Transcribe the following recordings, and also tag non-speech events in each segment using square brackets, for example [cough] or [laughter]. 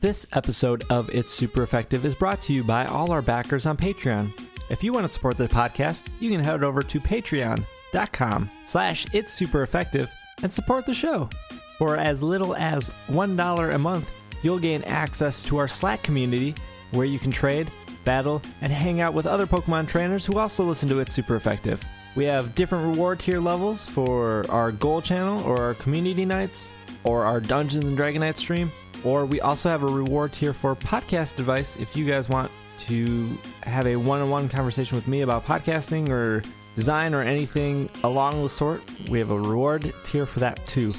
This episode of It's Super Effective is brought to you by all our backers on Patreon. If you want to support the podcast, you can head over to patreon.com slash it's super effective and support the show. For as little as $1 a month, you'll gain access to our Slack community where you can trade, battle, and hang out with other Pokemon trainers who also listen to It's Super Effective. We have different reward tier levels for our goal channel or our community nights or our Dungeons and Dragonite stream. Or we also have a reward tier for podcast advice if you guys want to have a one on one conversation with me about podcasting or design or anything along the sort. We have a reward tier for that too.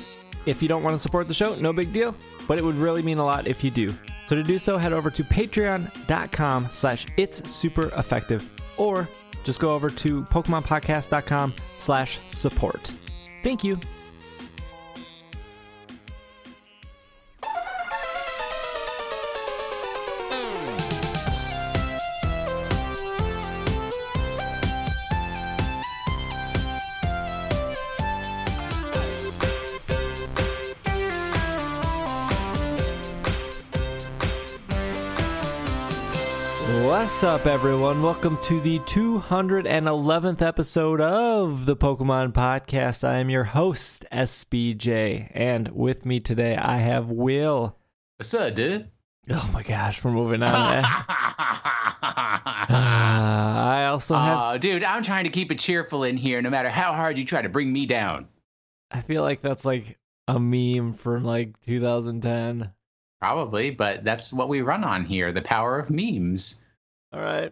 If you don't want to support the show, no big deal, but it would really mean a lot if you do. So to do so, head over to patreon.com slash it's super effective or just go over to pokemonpodcast.com slash support. Thank you. What's up, everyone? Welcome to the 211th episode of the Pokemon Podcast. I am your host, SBJ, and with me today I have Will. What's up, dude? Oh my gosh, we're moving on. [laughs] I also have. Uh, dude, I'm trying to keep it cheerful in here, no matter how hard you try to bring me down. I feel like that's like a meme from like 2010. Probably, but that's what we run on here the power of memes. All right.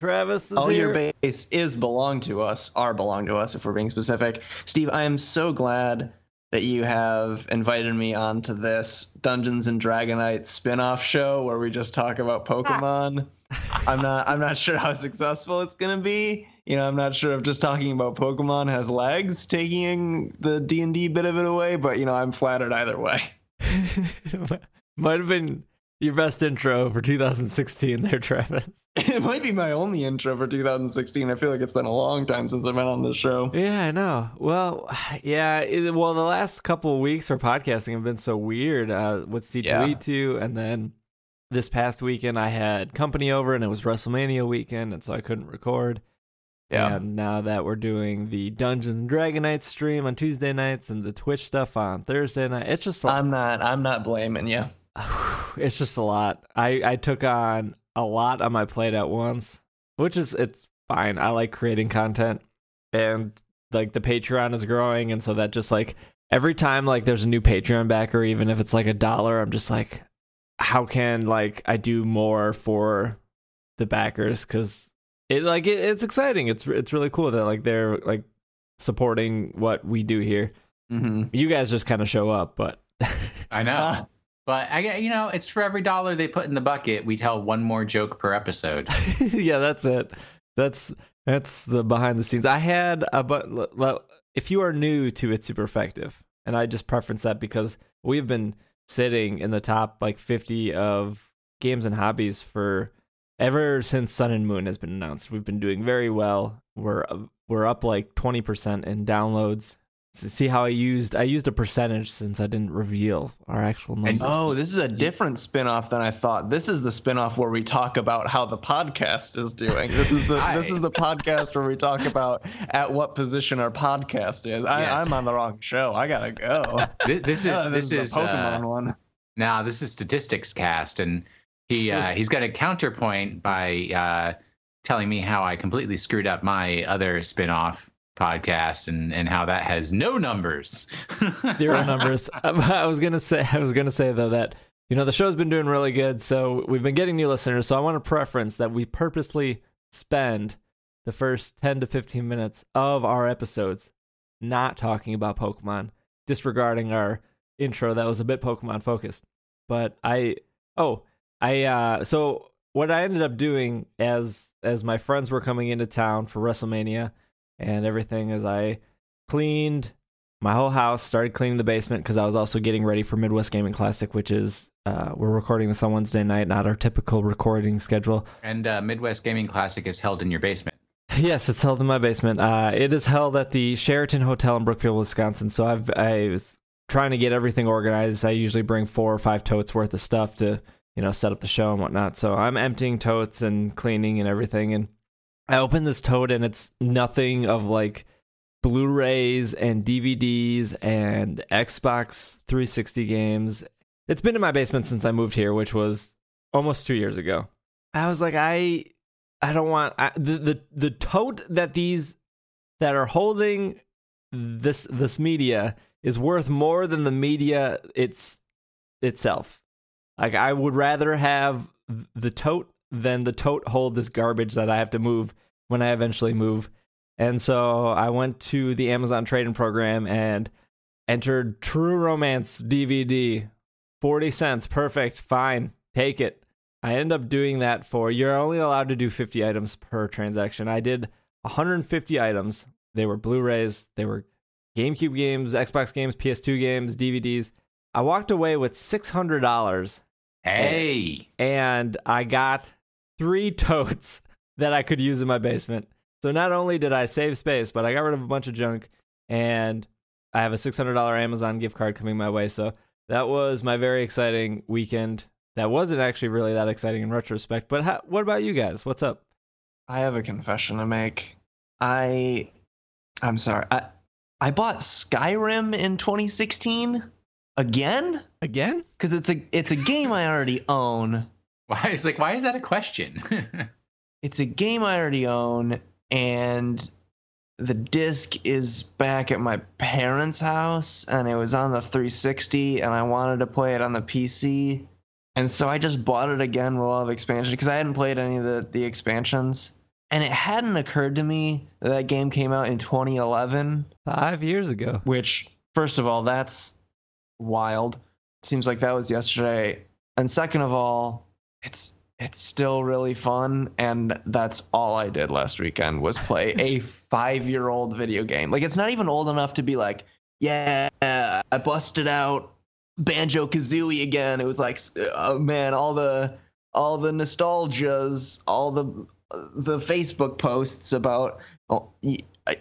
Travis is All here. your base is belong to us, are belong to us if we're being specific. Steve, I am so glad that you have invited me onto this Dungeons and Dragonite spin-off show where we just talk about Pokemon. I'm not I'm not sure how successful it's gonna be. You know, I'm not sure if just talking about Pokemon has legs, taking the D and D bit of it away, but you know, I'm flattered either way. [laughs] Might have been your best intro for 2016 there, Travis. [laughs] It might be my only intro for 2016. I feel like it's been a long time since I've been on this show. Yeah, I know. Well, yeah. It, well, the last couple of weeks for podcasting have been so weird uh, with C2E2, and then this past weekend I had company over, and it was WrestleMania weekend, and so I couldn't record. Yeah. And now that we're doing the Dungeons and Dragonites stream on Tuesday nights and the Twitch stuff on Thursday night, it's just like i'm not I'm not blaming you. [sighs] it's just a lot. I I took on a lot on my plate at once, which is it's fine. I like creating content, and like the Patreon is growing, and so that just like every time like there's a new Patreon backer, even if it's like a dollar, I'm just like, how can like I do more for the backers? Because it like it, it's exciting. It's it's really cool that like they're like supporting what we do here. Mm-hmm. You guys just kind of show up, but I know. [laughs] But I you know, it's for every dollar they put in the bucket, we tell one more joke per episode. [laughs] yeah, that's it. That's that's the behind the scenes. I had a but if you are new to it's super effective, and I just preference that because we've been sitting in the top like 50 of games and hobbies for ever since Sun and Moon has been announced. We've been doing very well. We're we're up like 20% in downloads. So see how I used I used a percentage since I didn't reveal our actual numbers. Oh, this is a different spin-off than I thought. This is the spin-off where we talk about how the podcast is doing. This is the [laughs] this is the podcast where we talk about at what position our podcast is. I, Yes. I'm on the wrong show. I gotta go. [laughs] [laughs] This, this is Oh, this, the is Pokemon uh, one. now this is statistics cast, and he uh, he's got a counterpoint by uh, telling me how I completely screwed up my other spin-off podcast and and how that has no numbers. [laughs] zero numbers. [laughs] I was gonna say, I was gonna say though that you know the show's been doing really good, so we've been getting new listeners. So I want to preference that we purposely spend the first ten to fifteen minutes of our episodes not talking about Pokemon, disregarding our intro that was a bit Pokemon focused. But I, oh, I, uh, so what I ended up doing as as my friends were coming into town for WrestleMania and everything, as I cleaned my whole house, started cleaning the basement because I was also getting ready for Midwest Gaming Classic, which is uh, we're recording this on Wednesday night, not our typical recording schedule. and uh, Midwest Gaming Classic is held in your basement. [laughs] Yes, it's held in my basement. Uh, it is held at the Sheraton Hotel in Brookfield, Wisconsin. So I've I was trying to get everything organized. I usually bring four or five totes worth of stuff to you know, set up the show and whatnot. So I'm emptying totes and cleaning and everything. And I open this tote and it's nothing of like Blu-rays and DVDs and Xbox 360 games. It's been in my basement since I moved here, which was almost two years ago. I was like, I, I don't want I, the the the tote that these that are holding this this media is worth more than the media it's itself. Like I would rather have the tote than the tote hold this garbage that I have to move when I eventually move. And so I went to the Amazon trading program and entered True Romance DVD. 40 cents. Perfect. Fine. Take it. I ended up doing that for you're only allowed to do 50 items per transaction. I did 150 items. They were Blu-rays, they were GameCube games, Xbox games, PS2 games, DVDs. I walked away with $600. Hey. And I got 3 [laughs] totes that I could use in my basement. So not only did I save space, but I got rid of a bunch of junk and I have a $600 Amazon gift card coming my way. So that was my very exciting weekend. That wasn't actually really that exciting in retrospect. But how, what about you guys? What's up? I have a confession to make. I, I'm sorry. I, I bought Skyrim in 2016 again Again? because it's a it's a game I already own. Why is like why is that a question? [laughs] It's a game I already own, and the disc is back at my parents' house, and it was on the 360, and I wanted to play it on the PC, and so I just bought it again with all of expansion because I hadn't played any of the the expansions, and it hadn't occurred to me that that game came out in 2011. Five years ago. Which, first of all, that's wild. Seems like that was yesterday. And second of all, it's it's still really fun, and that's all I did last weekend was play a [laughs] five-year-old video game. Like it's not even old enough to be like, yeah, I busted out Banjo Kazooie again. It was like, oh man, all the all the nostalgias, all the the Facebook posts about oh,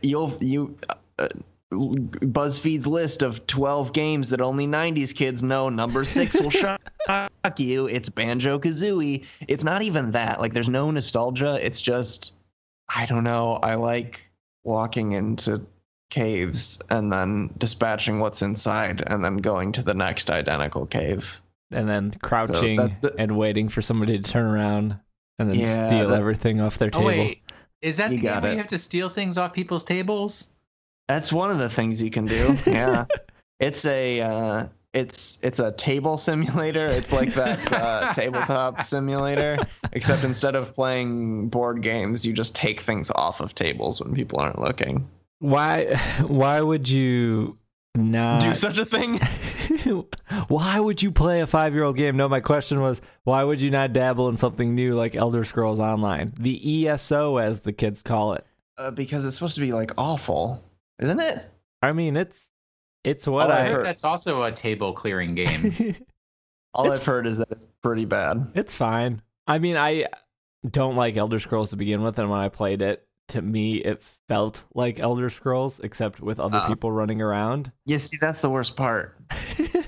you'll you uh, BuzzFeed's list of 12 games that only 90s kids know. Number six will [laughs] shock you. It's Banjo Kazooie. It's not even that. Like, there's no nostalgia. It's just, I don't know. I like walking into caves and then dispatching what's inside and then going to the next identical cave. And then crouching that- that- and waiting for somebody to turn around and then Yeah, steal that- everything off their oh table. wait. Is that You the game got where you have to steal things off people's tables? That's one of the things you can do. Yeah. [laughs] it's a uh, it's it's a table simulator. It's like that uh, [laughs] tabletop simulator, except instead of playing board games, you just take things off of tables when people aren't looking. Why [laughs] why would you not do such a thing? why would you play a five year old game? No, my question was why would you not dabble in something new like Elder Scrolls Online? The ESO as the kids call it. Uh, because it's supposed to be like awful, isn't it? I mean it's it's what Oh, I I heard heard- that's also a table clearing game. [laughs] All It's- I've heard is that it's pretty bad. It's fine. I mean, I don't like Elder Scrolls to begin with, and when I played it, to me, it felt like Elder Scrolls, except with other Uh. people running around. Yeah, see, that's the worst part. [laughs] it,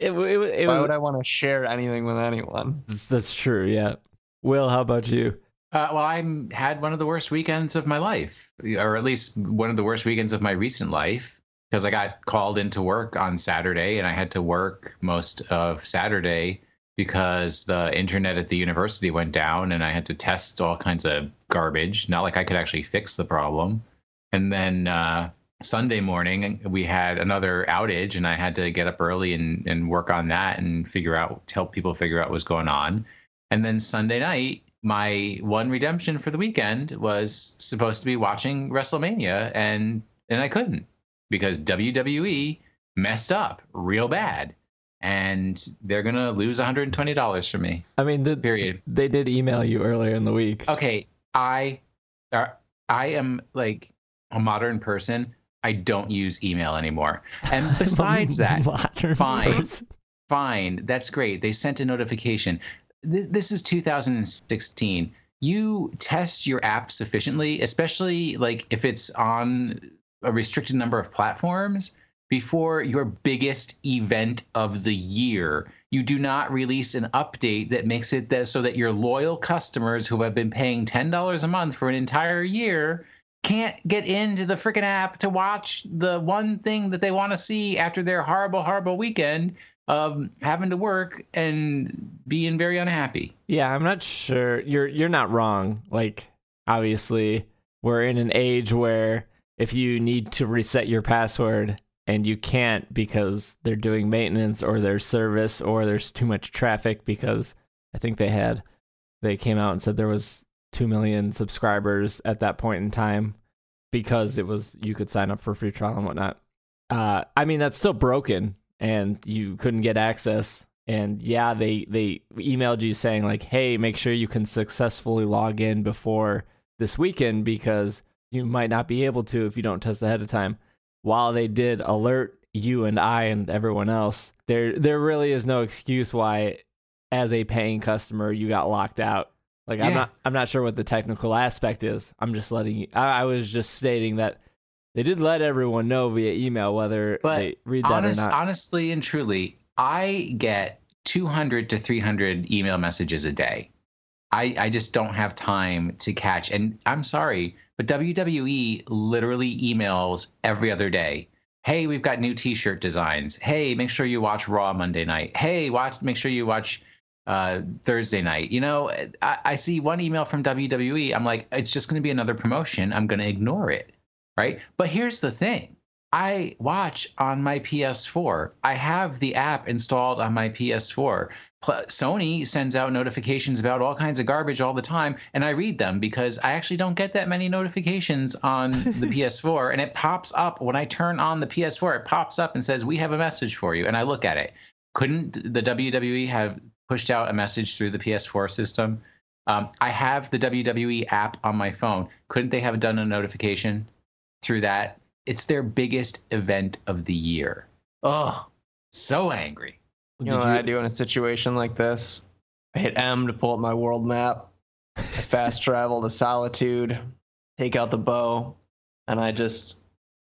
it, it, it Why was, would I want to share anything with anyone? that's, that's true, yeah. Will, how about you? Uh, well, I had one of the worst weekends of my life, or at least one of the worst weekends of my recent life, because I got called into work on Saturday and I had to work most of Saturday because the internet at the university went down and I had to test all kinds of garbage. Not like I could actually fix the problem. And then uh, Sunday morning, we had another outage and I had to get up early and, and work on that and figure out, help people figure out what's going on. And then Sunday night, my one redemption for the weekend was supposed to be watching WrestleMania, and and I couldn't because WWE messed up real bad, and they're gonna lose $120 from me. I mean, the, Period. they did email you earlier in the week. Okay, I, uh, I am like a modern person. I don't use email anymore. And [laughs] besides that, fine. person. fine that's great they sent a notification Th- this is 2016 you test your app sufficiently especially like if it's on a restricted number of platforms before your biggest event of the year. You do not release an update that makes it that so that your loyal customers who have been paying $10 a month for an entire year can't get into the freaking app to watch the one thing that they want to see after their horrible, horrible weekend of having to work and being very unhappy. Yeah, I'm not sure. You're you're not wrong. Like obviously, we're in an age where if you need to reset your password and you can't because they're doing maintenance or their service or there's too much traffic because I think they had they came out and said there was 2 million subscribers at that point in time because it was you could sign up for free trial and whatnot. Uh, I mean that's still broken and you couldn't get access and yeah they they emailed you saying like hey make sure you can successfully log in before this weekend because you might not be able to if you don't test ahead of time while they did alert you and I and everyone else, there there really is no excuse why, as a paying customer, you got locked out. Like I'm not I'm not sure what the technical aspect is. I'm just letting you, I, I was just stating that they did let everyone know via email whether But they read that Honest, or not. honestly and truly, I get 200 to 300 email messages a day. I, I just don't have time to catch. And I'm sorry, but WWE literally emails every other day. Hey, we've got new T-shirt designs. Hey, make sure you watch Raw Monday night. Hey, watch. Make sure you watch uh, Thursday night. You know, I, I see one email from WWE. I'm like, it's just going to be another promotion. I'm going to ignore it, right? But here's the thing. I watch on my PS4. I have the app installed on my PS4. Sony sends out notifications about all kinds of garbage all the time, and I read them because I actually don't get that many notifications on [laughs] the PS4. And it pops up when I turn on the PS4, it pops up and says, We have a message for you. And I look at it. Couldn't the WWE have pushed out a message through the PS4 system? Um, I have the WWE app on my phone. Couldn't they have done a notification through that? It's their biggest event of the year. Oh, so angry. You know what I do in a situation like this? I hit M to pull up my world map. I [laughs] fast travel to Solitude, take out the bow, and I just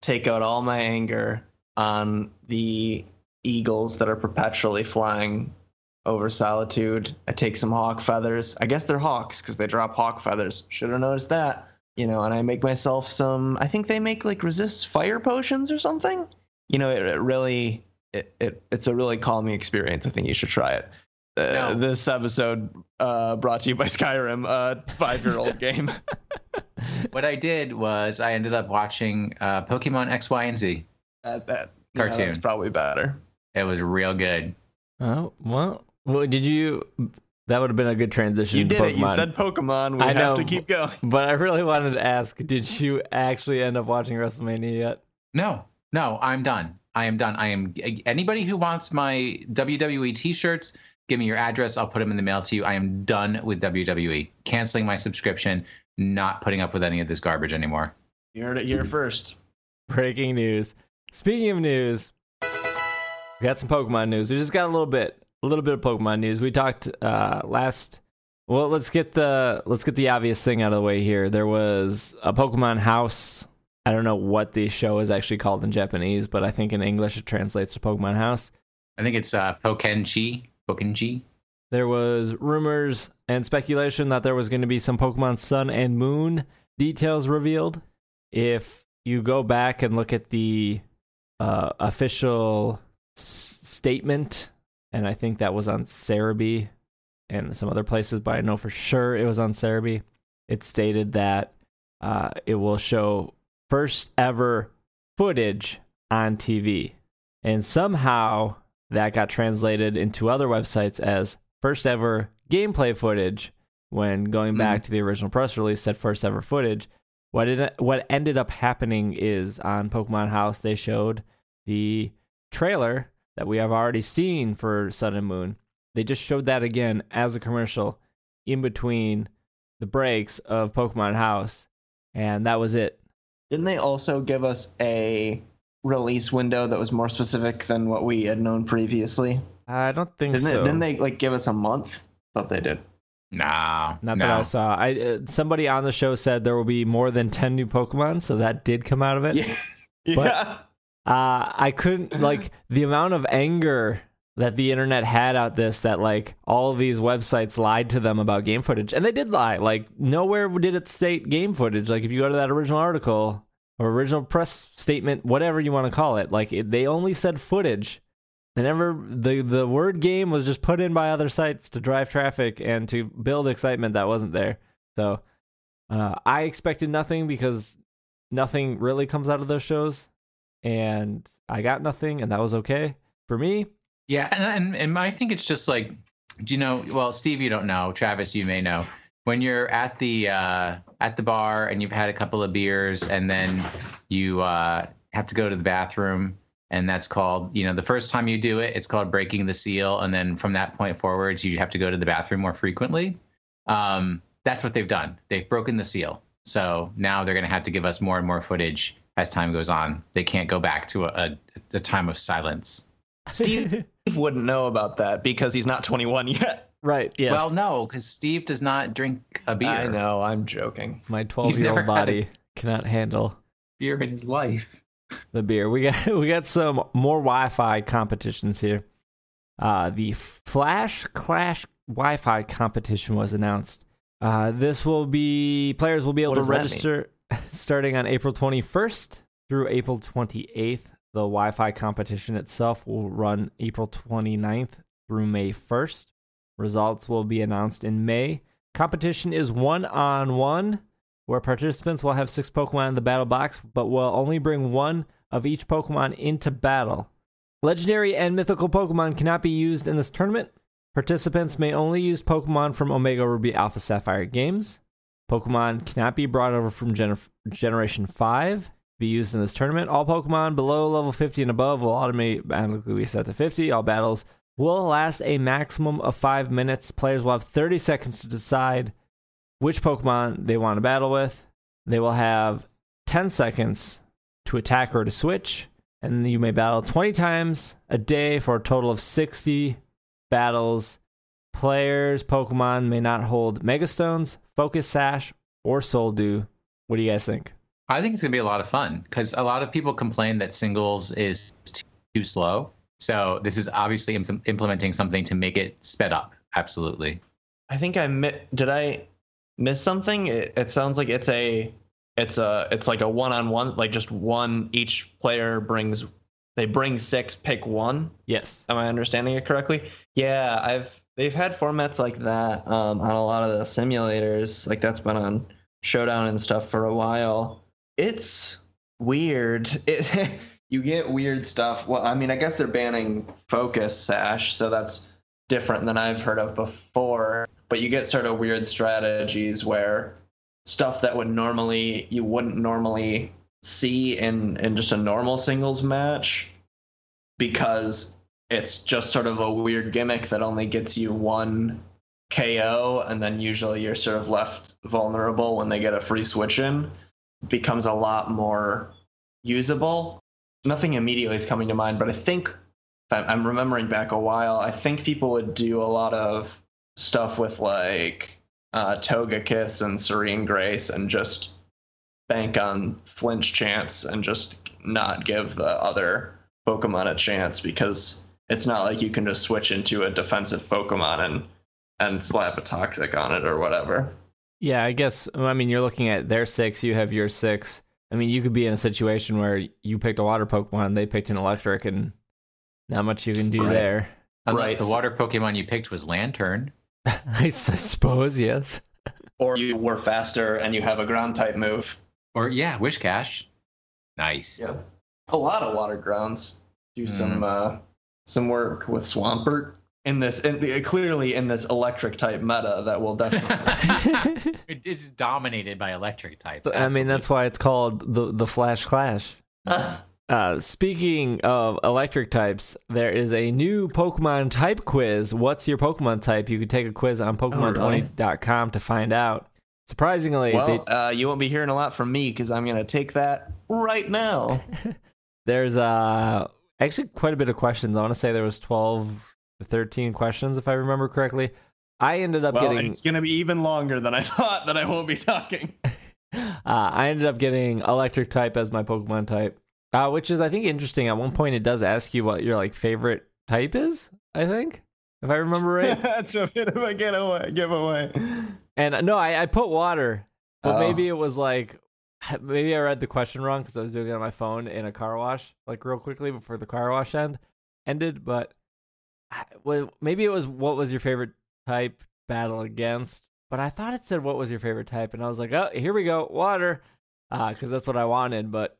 take out all my anger on the eagles that are perpetually flying over Solitude. I take some hawk feathers. I guess they're hawks because they drop hawk feathers. Should have noticed that. You know, and I make myself some. I think they make like resist fire potions or something. You know, it, it really it, it it's a really calming experience. I think you should try it. Uh, No. This episode uh, brought to you by Skyrim, a five-year-old [laughs] game. What I did was I ended up watching uh, Pokemon X, Y, and Z. That that you know, Cartoon. that's probably better. It was real good. Oh well, well, did you? That would have been a good transition. You to did it. You said Pokemon. We I have know. to keep going. [laughs] But I really wanted to ask: Did you actually end up watching WrestleMania yet? No, no, I'm done. I am done. I am. Anybody who wants my WWE T-shirts, give me your address. I'll put them in the mail to you. I am done with WWE. Canceling my subscription. Not putting up with any of this garbage anymore. You heard it here first. Breaking news. Speaking of news, we got some Pokemon news. We just got a little bit, a little bit of Pokemon news. We talked uh, last. Well, let's get the let's get the obvious thing out of the way here. There was a Pokemon House. I don't know what the show is actually called in Japanese, but I think in English it translates to Pokemon House. I think it's uh, Pokenchi. Pokenchi. There was rumors and speculation that there was going to be some Pokemon Sun and Moon details revealed. If you go back and look at the uh, official s- statement, and I think that was on Serebii and some other places, but I know for sure it was on Serebii. It stated that uh, it will show first ever footage on TV, and somehow that got translated into other websites as first ever gameplay footage. When going back to the original press release, said first ever footage. What it what ended up happening is on Pokemon House they showed the trailer that we have already seen for Sun and Moon. They just showed that again as a commercial in between the breaks of Pokemon House, and that was it. Didn't they also give us a release window that was more specific than what we had known previously? I don't think Didn't, so. it, didn't they like give us a month? Thought they did. Nah, Not no. that I saw. I uh, somebody on the show said there will be more than ten new Pokemon, so that did come out of it. [laughs] Yeah. But- yeah. Uh, I couldn't [clears throat] like the amount of anger that the internet had out this that like all these websites lied to them about game footage, and they did lie. Like nowhere did it state game footage. Like if you go to that original article or original press statement, whatever you want to call it, like it, they only said footage. They never the the word game was just put in by other sites to drive traffic and to build excitement that wasn't there. So uh, I expected nothing because nothing really comes out of those shows, and I got nothing, and that was okay for me. Yeah, and and, and I think it's just like, do you know? Well, Steve, you don't know. Travis, you may know. When you're at the uh, at the bar and you've had a couple of beers, and then you uh, have to go to the bathroom, and that's called, you know, the first time you do it, it's called breaking the seal, and then from that point forwards, you have to go to the bathroom more frequently. Um, that's what they've done. They've broken the seal. So now they're going to have to give us more and more footage as time goes on. They can't go back to a, a, a time of silence. Steve [laughs] wouldn't know about that because he's not 21 yet. Right. Yes. Well, no, because Steve does not drink a beer. I know. I'm joking. My 12 year old body cannot handle Beer in his life. the beer. We got [laughs] we got some more Wi-Fi competitions here. Uh, the Flash Clash Wi-Fi competition was announced. Uh, this will be players will be able What to does that register [laughs] starting on April 21st through April 28th. The Wi-Fi competition itself will run April 29th through May 1st. Results will be announced in May. Competition is one on one, where participants will have six Pokemon in the battle box, but will only bring one of each Pokemon into battle. Legendary and mythical Pokemon cannot be used in this tournament. Participants may only use Pokemon from Omega Ruby Alpha Sapphire games. Pokemon cannot be brought over from Gen- Generation 5 to be used in this tournament. All Pokemon below level 50 and above will automatically reset to 50. All battles will last a maximum of 5 minutes. Players will have 30 seconds to decide which Pokemon they want to battle with. They will have 10 seconds to attack or to switch, and you may battle 20 times a day for a total of 60 battles. Players' Pokemon may not hold Megastones, Focus Sash, or Soul Dew. What do you guys think? I think it's going to be a lot of fun because a lot of people complain that singles is too, too slow. So this is obviously im- implementing something to make it sped up. Absolutely. I think I mi- did I miss something? It, it sounds like it's a it's a it's like a one on one, like just one each player brings they bring six, pick one. Yes. Am I understanding it correctly? Yeah, I've they've had formats like that um, on a lot of the simulators. Like that's been on Showdown and stuff for a while. It's weird. It [laughs] you get weird stuff. Well, I mean, I guess they're banning Focus Sash, so that's different than I've heard of before. But you get sort of weird strategies where stuff that would normally you wouldn't normally see in in just a normal singles match because it's just sort of a weird gimmick that only gets you one KO and then usually you're sort of left vulnerable when they get a free switch in becomes a lot more usable. Nothing immediately is coming to mind, but I think I'm remembering back a while. I think people would do a lot of stuff with like uh, Togekiss and Serene Grace and just bank on flinch chance and just not give the other Pokemon a chance because it's not like you can just switch into a defensive Pokemon and and slap a toxic on it or whatever. Yeah, I guess. I mean, you're looking at their six, you have your six. I mean, you could be in a situation where you picked a water Pokemon, they picked an electric, and not much you can do Right. there. Unless Right. the water Pokemon you picked was Lanturn. [laughs] I suppose, yes. Or you were faster and you have a ground type move. Or yeah, Whiscash. Nice. Yeah. A lot of water grounds do some uh, some work with Swampert in this in the, clearly in this electric type meta that will definitely [laughs] [laughs] It is dominated by electric types. I mean, that's why it's called the the Flash Clash. [laughs] Uh, speaking of electric types, there is a new Pokemon type quiz. What's your Pokemon type? You can take a quiz on Pokemon20.com to find out. Surprisingly, they, well, uh, you won't be hearing a lot from me because I'm gonna take that right now. there's uh, actually quite a bit of questions. I want to say there was 12 to 13 questions, if I remember correctly. I ended up well, getting it's gonna be even longer than I [laughs] thought that I won't be talking. [laughs] uh, I ended up getting electric type as my Pokemon type. Uh, which is I think interesting. At one point, it does ask you what your like favorite type is. I think, if I remember [laughs] right. That's a bit of a getaway, giveaway. and no, I, I put water, but Oh. maybe it was like [laughs] maybe I read the question wrong because I was doing it on my phone in a car wash, like real quickly before the car wash end ended. But well, maybe it was what was your favorite type battle against. But I thought it said what was your favorite type, and I was like, oh, here we go, water, because that's what I wanted. But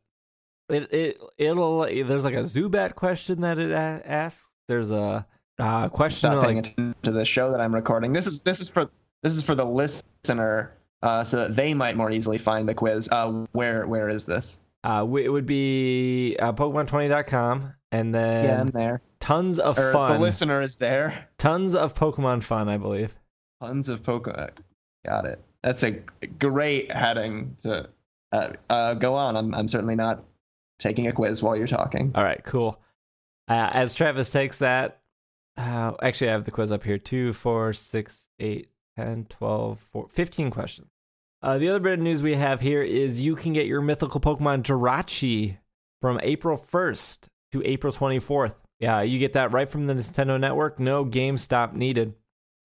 it it it'll there's like a Zubat question that it a- asks. There's a uh, question Stop paying like attention to the show that I'm recording. This is this is for this is for the listener, uh, so that they might more easily find the quiz. Uh, where where is this? uh, it would be uh, Pokemon20.com, and then yeah, I'm there. tons of Or the listener is there. tons of Pokemon fun, I believe. Tons of Pokemon. Got it. That's a great heading to uh, uh, go on. I'm I'm certainly not taking a quiz while you're talking. All right, cool. Uh, as Travis takes that, uh, actually, I have the quiz up here 2, 4, 6, 8, 10, 12, 4, 15 questions. Uh, the other bit of news we have here is you can get your mythical Pokemon Jirachi from April 1st to April 24th. Yeah, you get that right from the Nintendo Network. No GameStop needed.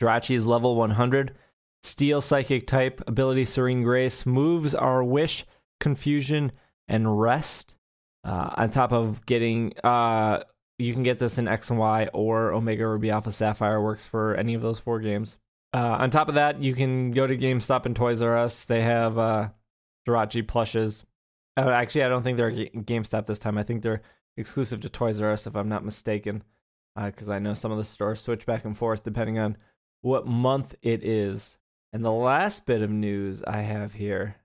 Jirachi is level 100. Steel Psychic type, ability Serene Grace, moves are Wish, Confusion, and Rest. Uh, on top of getting, uh, you can get this in X and Y or Omega Ruby Alpha Sapphire works for any of those four games. Uh, on top of that, you can go to GameStop and Toys R Us. They have uh, Jirachi plushes. Uh, actually, I don't think they're GameStop this time. I think they're exclusive to Toys R Us, if I'm not mistaken, because I know some of the stores switch back and forth depending on what month it is. And the last bit of news I have here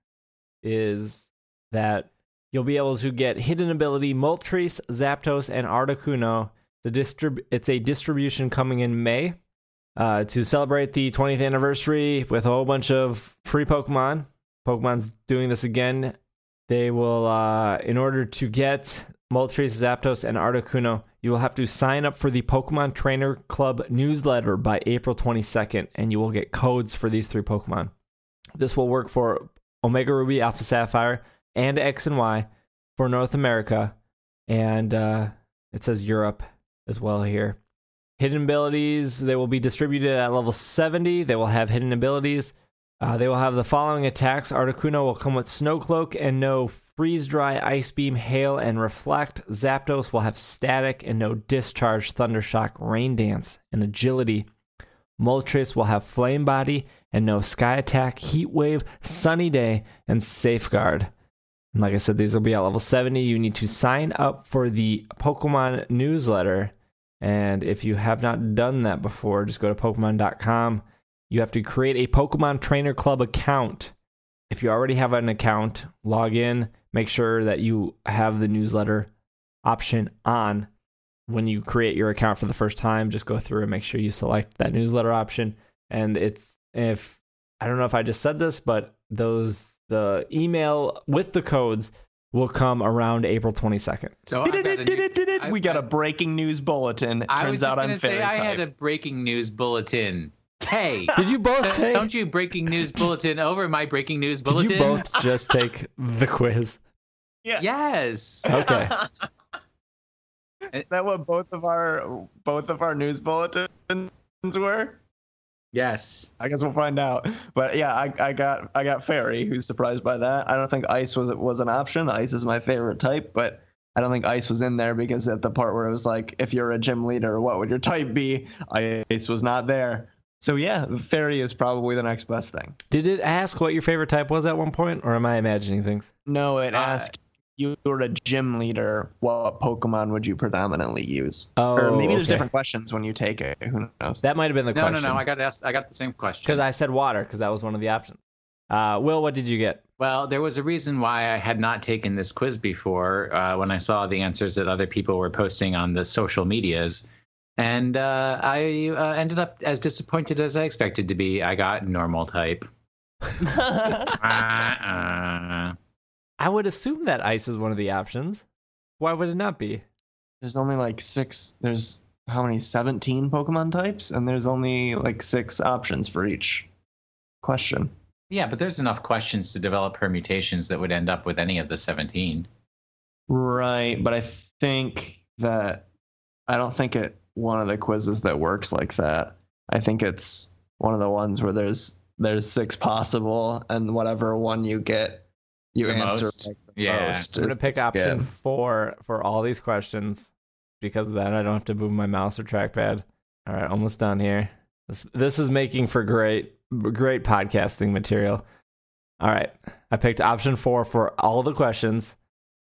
is that you'll be able to get hidden ability Moltres, Zapdos, and Articuno. The distrib- it's a distribution coming in May uh, to celebrate the 20th anniversary with a whole bunch of free Pokemon. Pokemon's doing this again. They will, uh, in order to get Moltres, Zapdos, and Articuno, you will have to sign up for the Pokemon Trainer Club newsletter by April 22nd, and you will get codes for these three Pokemon. This will work for Omega Ruby, Alpha Sapphire, and X and Y for North America, and uh, it says Europe as well here. Hidden abilities, they will be distributed at level 70. They will have hidden abilities. Uh, they will have the following attacks. Articuno will come with Snow Cloak and no Freeze Dry, Ice Beam, Hail, and Reflect. Zapdos will have Static and no Discharge, Thundershock, Rain Dance, and Agility. Moltres will have Flame Body and no Sky Attack, Heat Wave, Sunny Day, and Safeguard. And like I said, these will be at level 70. You need to sign up for the Pokemon newsletter. And if you have not done that before, just go to Pokemon.com. You have to create a Pokemon Trainer Club account. If you already have an account, log in, make sure that you have the newsletter option on. When you create your account for the first time, just go through and make sure you select that newsletter option. And it's if I don't know if I just said this, but those the email with the codes will come around April 22nd. So I've got a new- I- we got I- a breaking news bulletin. It I turns was just out I'm gonna say fairy I had a breaking news bulletin. Hey, Did you both take? don't you breaking news bulletin over my breaking news bulletin? Did you both just take the quiz? Yeah. Yes. Okay. Is that what both of our both of our news bulletins were? Yes. I guess we'll find out. But yeah, I, I got I got fairy. Who's surprised by that? I don't think ice was was an option. Ice is my favorite type, but I don't think ice was in there because at the part where it was like, if you're a gym leader, what would your type be? Ice was not there. So yeah, fairy is probably the next best thing. Did it ask what your favorite type was at one point, or am I imagining things? No, it Uh, asked you were a gym leader. What Pokemon would you predominantly use? Oh, or maybe there's okay. different questions when you take it. Who knows? That might have been the No, question. no, no. no. I got asked. I got the same question. because I said water because that was one of the options. Uh, Will, what did you get? Well, there was a reason why I had not taken this quiz before uh, when I saw the answers that other people were posting on the social medias. And uh, I uh, ended up as disappointed as I expected to be. I got normal type. [laughs] I would assume that ice is one of the options. Why would it not be? there's only like six. There's how many? 17 Pokemon types, and there's only like six options for each question. Yeah, but there's enough questions to develop permutations that would end up with any of the 17. Right, but I think that I don't think it one of the quizzes that works like that. I think it's one of the ones where there's there's six possible, and whatever one you get, you The answer most? like the Yeah. most. I'm gonna pick option get. four for all these questions because then I don't have to move my mouse or trackpad. All right, almost done here. This this is making for great great podcasting material. All right, I picked option four for all the questions.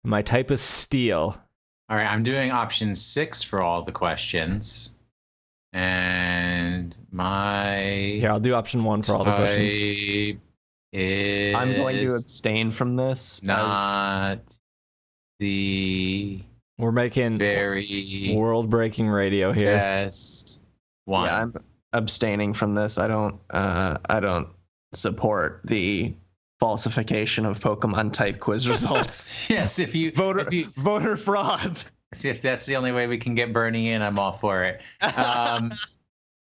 My type is steel. All right, I'm doing option six for all the questions, and my Here, I'll do option one for all the questions. Type is I'm going to abstain from this. as- not the We're making very world breaking radio here. Yes. one. Yeah, I'm abstaining from this. I don't. Uh, I don't support the falsification of Pokemon type quiz [laughs] results. yes, if you voter if you voter fraud. if that's the only way we can get Bernie in, I'm all for it. [laughs] Um,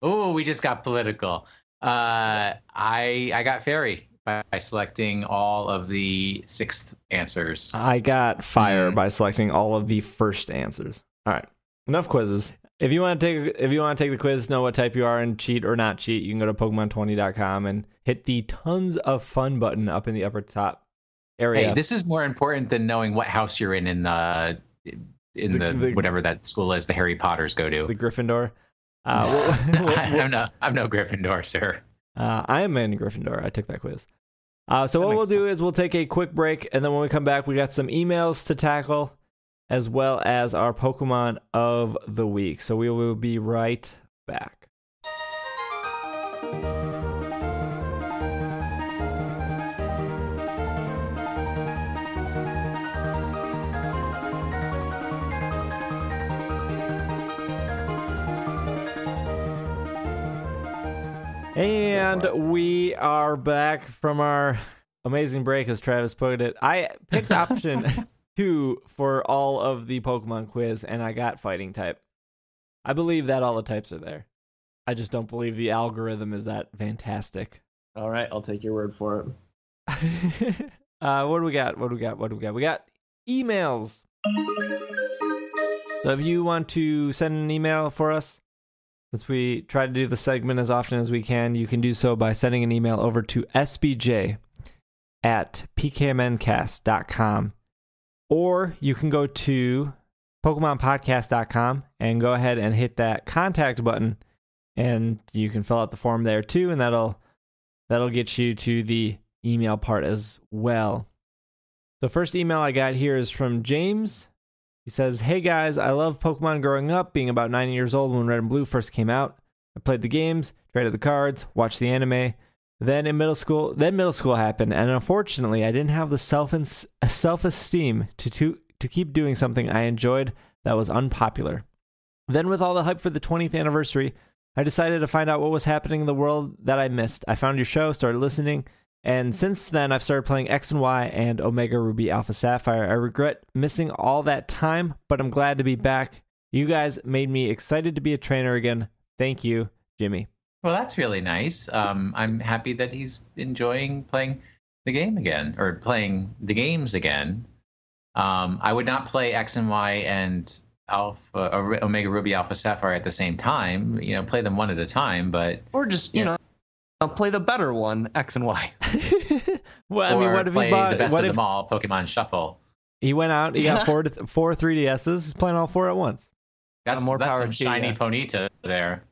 oh, we just got political. Uh, I I got fairy by, selecting all of the sixth answers. I got fire Mhm. by selecting all of the first answers. All right, enough quizzes. If you want to take if you want to take the quiz, know what type you are, and cheat or not cheat, you can go to Pokemon20.com and hit the tons of fun button up in the upper top area. Hey, this is more important than knowing what house you're in in the in The- the, the- whatever that school is the Harry Potters go to. the Gryffindor. [laughs] Uh, we'll- we'll- I'm no I'm no Gryffindor, sir. Uh, I am in Gryffindor. I took that quiz. Uh, so That what we'll makes do is we'll take a quick break, and then when we come back, we got some emails to tackle, as well as our Pokemon of the week. So we will be right back. And we are back from our amazing break, as Travis put it. I picked option [laughs] two for all of the Pokemon quiz, and I got fighting type. I believe that all the types are there. I just don't believe the algorithm is that fantastic. All right, I'll take your word for it. [laughs] uh, what do we got? What do we got? What do we got? We got emails. So if you want to send an email for us, since we try to do the segment as often as we can, you can do so by sending an email over to sbj at pkmncast.com. Or you can go to PokemonPodcast.com and go ahead and hit that contact button, and you can fill out the form there too, and that'll that'll get you to the email part as well. The first email I got here is from James. He says, Hey guys, I love Pokemon growing up, being about nine years old when Red and Blue first came out. I played the games, traded the cards, watched the anime. Then in middle school, then middle school happened, and unfortunately, I didn't have the self self esteem to, to to keep doing something I enjoyed that was unpopular. Then, with all the hype for the 20th anniversary, I decided to find out what was happening in the world that I missed. I found your show, started listening, and since then I've started playing X and Y and Omega Ruby Alpha Sapphire. I regret missing all that time, but I'm glad to be back. You guys made me excited to be a trainer again. Thank you, Jimmy. Well, that's really nice. Um, I'm happy that he's enjoying playing the game again or playing the games again. Um, I would not play X and Y and Alpha Omega Ruby Alpha Sapphire at the same time. You know, play them one at a time. But Or just you Yeah. know, I'll play the better one, X and Y. [laughs] well, I mean, what if play he bought? the best What of if them all, Pokemon Shuffle. he went out? He got four to four 3DSs. He's playing all four at once. That's more that's power some shiny ya. Ponyta [laughs] there.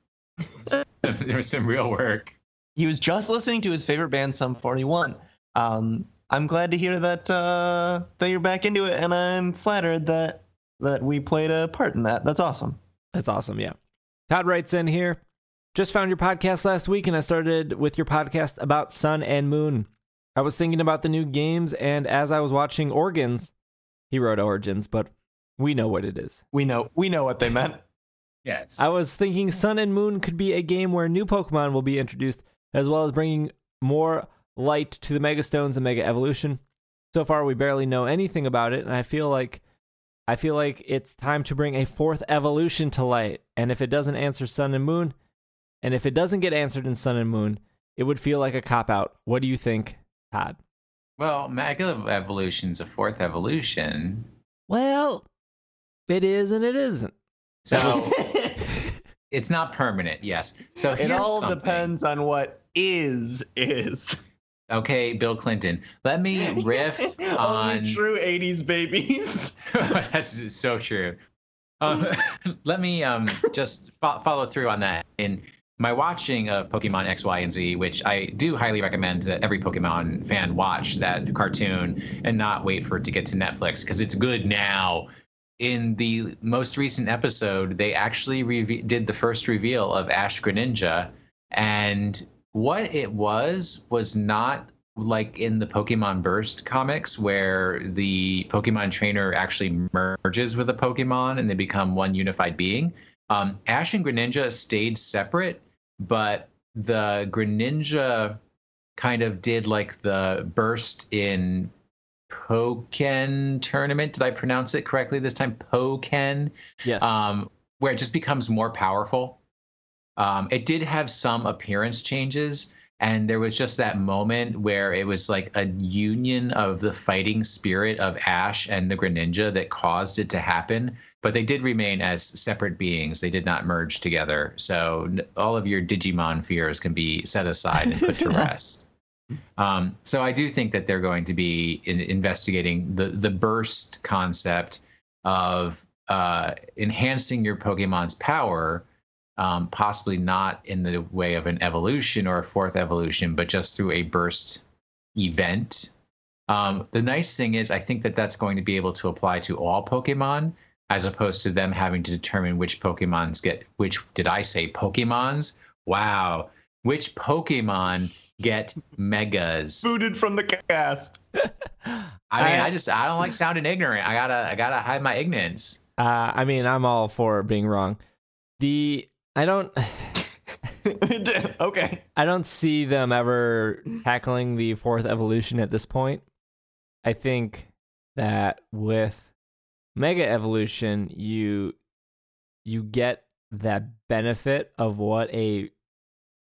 was some real work. He was just listening to his favorite band, Sum 41. Um, I'm glad to hear that uh, that you're back into it, and I'm flattered that that we played a part in that. That's awesome. That's awesome. Yeah. Todd writes in here. Just found your podcast last week and I started with your podcast about Sun and Moon. I was thinking about the new games and as I was watching Organs, he wrote Origins, but we know what it is. We know we know what they meant. [laughs] Yes. I was thinking Sun and Moon could be a game where new Pokemon will be introduced, as well as bringing more light to the Mega Stones and Mega Evolution. So far, we barely know anything about it, and I feel like I feel like it's time to bring a fourth evolution to light. And if it doesn't answer Sun and Moon, and if it doesn't get answered in Sun and Moon, it would feel like a cop out. What do you think, Todd? Well, Mega Evolution's a fourth evolution. Well, it is and it isn't. So [laughs] [laughs] it's not permanent, yes. So it all something. depends on what is is. Okay, Bill Clinton. Let me [laughs] riff on. True '80s babies. That's so true. Um, let me um, just fo- follow through on that. In my watching of Pokemon X, Y, and Z, which I do highly recommend that every Pokemon fan watch that cartoon and not wait for it to get to Netflix because it's good now. In the most recent episode, they actually reve- did the first reveal of Ash Greninja, and what it was was not like in the Pokemon Burst comics, where the Pokemon trainer actually merges with a Pokemon and they become one unified being. Um, Ash and Greninja stayed separate, but the Greninja kind of did like the burst in Pokken tournament. Did I pronounce it correctly this time? Pokken Yes. um, where it just becomes more powerful. Um, it did have some appearance changes, and there was just that moment where it was like a union of the fighting spirit of Ash and the Greninja that caused it to happen. But they did remain as separate beings; they did not merge together. So all of your Digimon fears can be set aside and put to [laughs] rest. Um, so I do think that they're going to be in, investigating the the burst concept of uh, enhancing your Pokemon's power, um, possibly not in the way of an evolution or a fourth evolution, but just through a burst event. Um, the nice thing is, I think that that's going to be able to apply to all Pokemon, as opposed to them having to determine which Pokemons get which. Did I say Pokemons? Wow, which Pokemon get megas? Booted from the cast. [laughs] I mean, I- I just I don't like sounding ignorant. I gotta I gotta hide my ignorance. Uh, I mean, I'm all for being wrong. The I don't [laughs] okay. I don't see them ever tackling the fourth evolution at this point. I think that with mega evolution, you you get that benefit of what a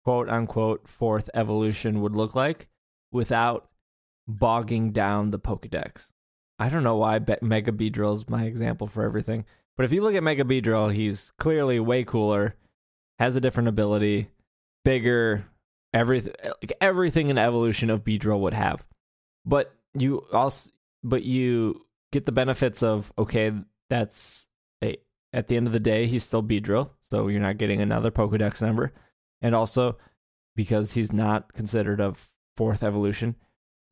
quote unquote fourth evolution would look like without bogging down the Pokedex. I don't know why Be- Mega Beedrill is my example for everything, but if you look at Mega Beedrill, he's clearly way cooler, has a different ability, bigger, everything like everything an evolution of Beedrill would have. But you also but you get the benefits of okay, that's a at the end of the day he's still Beedrill, so you're not getting another Pokedex number. And also because he's not considered a fourth evolution,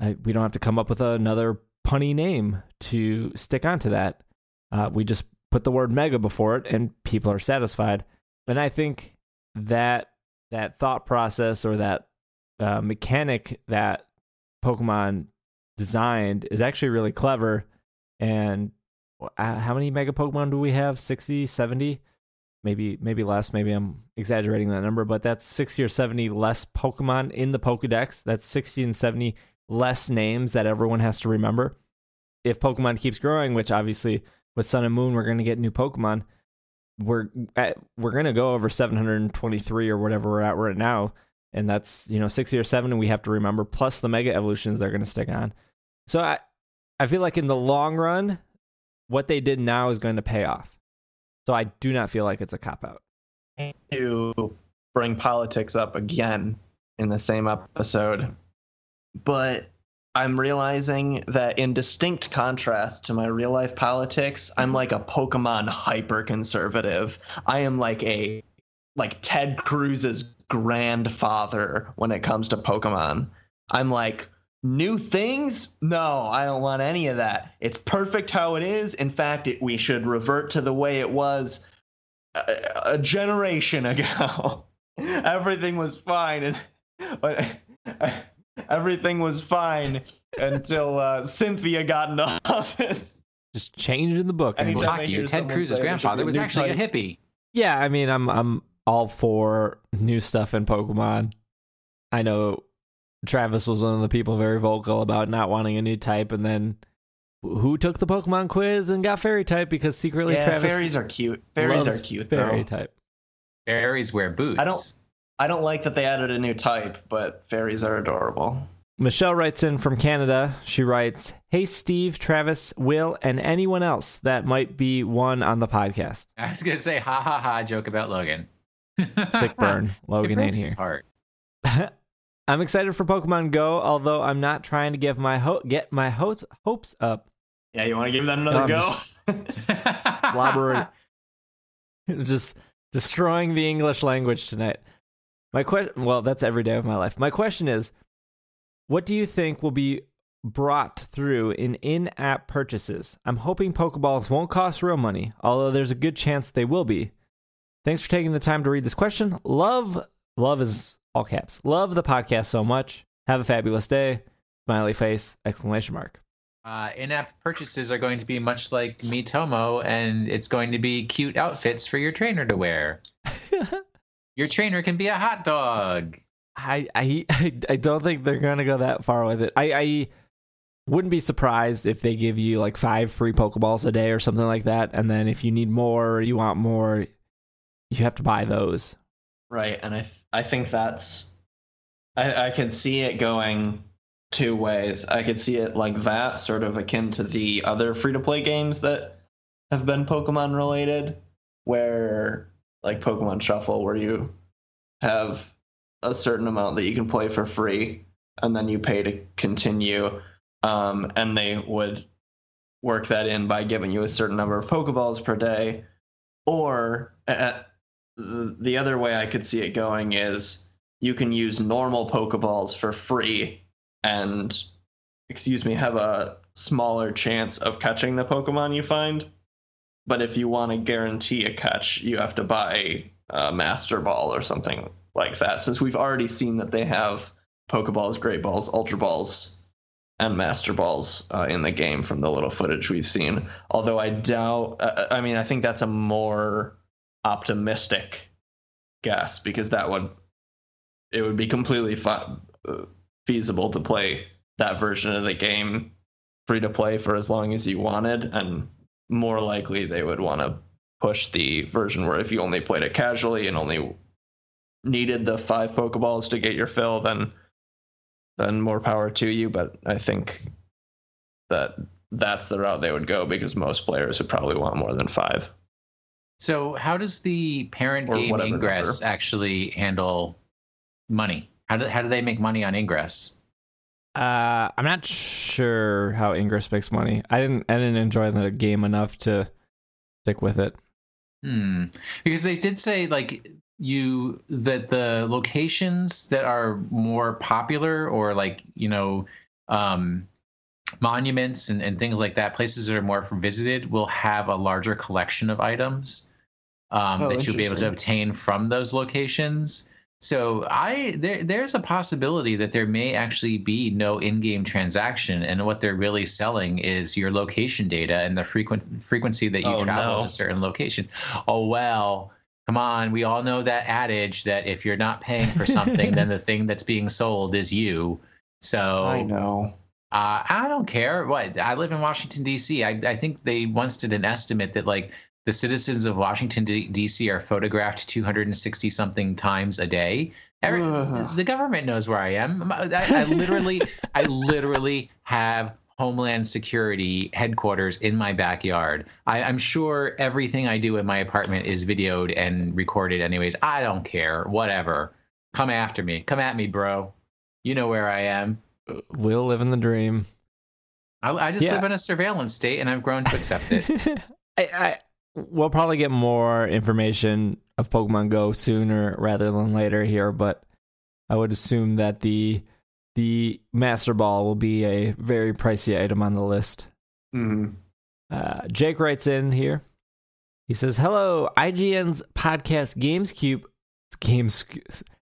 I, we don't have to come up with another punny name to stick onto that. Uh, we just put the word mega before it and people are satisfied. And I think that that thought process or that uh, mechanic that Pokemon designed is actually really clever. And uh, how many mega Pokemon do we have? 60, 70? Maybe maybe less. Maybe I'm exaggerating that number, but that's 60 or 70 less Pokemon in the Pokedex. That's 60 and 70 less names that everyone has to remember. If Pokemon keeps growing, which obviously with Sun and Moon we're going to get new Pokemon, we're at, we're going to go over 723 or whatever we're at right now, and that's you know 60 or 70 we have to remember plus the mega evolutions they're going to stick on. So I I feel like in the long run, what they did now is going to pay off. So I do not feel like it's a cop out. to bring politics up again in the same episode. But I'm realizing that in distinct contrast to my real life politics, I'm mm-hmm. like a Pokemon hyper conservative. I am like a like Ted Cruz's grandfather when it comes to Pokemon. I'm like new things? No, I don't want any of that. It's perfect how it is. In fact, it, we should revert to the way it was a, a generation [laughs] ago. everything was fine, and but [laughs] everything was fine until uh, Cynthia got into [laughs] office. Just changing the book. and Anytime Well, I you. Ted Cruz's say there should grandfather was new actually a hippie. Yeah, I mean, I'm I'm all for new stuff in Pokemon. I know Travis was one of the people very vocal about not wanting a new type, and then who took the Pokemon quiz and got Fairy type because secretly Yeah, Travis fairies are cute. Fairies are cute Fairy though. type. Fairies wear boots. I don't- I don't like that they added a new type, but fairies are adorable. Michelle writes in from Canada. She writes, Hey, Steve, Travis, Will, and anyone else that might be one on the podcast. I was gonna say ha ha ha joke about Logan. Sick [laughs] burn. Logan it ain't here. his heart. [laughs] I'm excited for Pokemon Go, although I'm not trying to give my ho- get my ho- hopes up. Yeah, you want to give that another I'm go? Blobbering. [laughs] [laughs] just destroying the English language tonight. My question, well, that's every day of my life. My question is, what do you think will be brought through in in-app purchases? I'm hoping Pokeballs won't cost real money, although there's a good chance they will be. Thanks for taking the time to read this question. Love, love is all caps. Love the podcast so much. Have a fabulous day. Smiley face! Exclamation mark. Uh, in-app purchases are going to be much like Miitomo, and it's going to be cute outfits for your trainer to wear. [laughs] your trainer can be a hot dog. I, I I don't think they're gonna go that far with it. I, I wouldn't be surprised if they give you like five free Pokeballs a day or something like that, and then if you need more or you want more, you have to buy those. Right, and I I think that's I I could see it going two ways. I could see it like that, sort of akin to the other free to play games that have been Pokemon related, where like Pokemon Shuffle, where you have a certain amount that you can play for free, and then you pay to continue, um, and they would work that in by giving you a certain number of Pokeballs per day, or the the other way I could see it going is you can use normal Pokeballs for free and, excuse me, have a smaller chance of catching the Pokemon you find. But if you want to guarantee a catch, you have to buy a Master Ball or something like that. Since we've already seen that they have Pokeballs, Great Balls, Ultra Balls, and Master Balls uh, in the game from the little footage we've seen. Although I doubt, uh, I mean, I think that's a more optimistic guess because that would it would be completely uh, feasible to play that version of the game free to play for as long as you wanted and more likely they would want to push the version where if you only played it casually and only needed the five pokeballs to get your fill then then more power to you. But i think that that's the route they would go because most players would probably want more than five So, how does the parent Or game whatever Ingress number. actually handle money? How do how do they make money on Ingress? Uh, I'm not sure how Ingress makes money. I didn't I didn't enjoy the game enough to stick with it. Hmm. Because they did say like you that the locations that are more popular or like you know um monuments and, and things like that places that are more visited will have a larger collection of items um, Oh, that you'll be able to obtain from those locations so i there, there's a possibility that there may actually be no in-game transaction and what they're really selling is your location data and the frequent frequency that you Oh, travel no. to certain locations oh well come on we all know that adage that if you're not paying for something then the [laughs] thing that's being sold is you so i know uh, I don't care. What I live in Washington D.C. I, I think they once did an estimate that like the citizens of Washington D.C. are photographed 260 something times a day. Every, the government knows where I am. I, I [laughs] literally, I literally have Homeland Security headquarters in my backyard. I, I'm sure everything I do in my apartment is videoed and recorded. Anyways, I don't care. Whatever. Come after me. Come at me, bro. You know where I am. Uh, we'll live in the dream. I, I just Yeah. live in a surveillance state, and I've grown to accept it. [laughs] I, I we'll probably get more information of Pokemon Go sooner rather than later here, but I would assume that the the Master Ball will be a very pricey item on the list. hmm Uh, Jake writes in here. He says, "Hello, IGN's podcast Games Cube, Game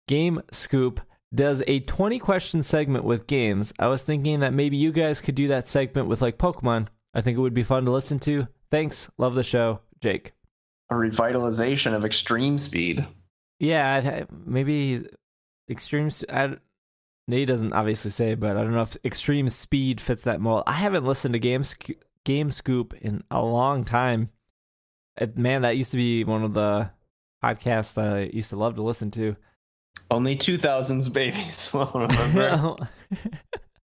Game Scoop does a 20 question segment with games. I was thinking that maybe you guys could do that segment with like Pokemon. I think it would be fun to listen to. Thanks, love the show, Jake. a revitalization of extreme speed Yeah, I'd maybe extreme. s- I, he doesn't obviously say, but I don't know if extreme speed fits that mold. I haven't listened to Game Sc- Game Scoop in a long time. It, man, that used to be one of the podcasts I used to love to listen to. Only 2000s babies [laughs] will remember. [laughs]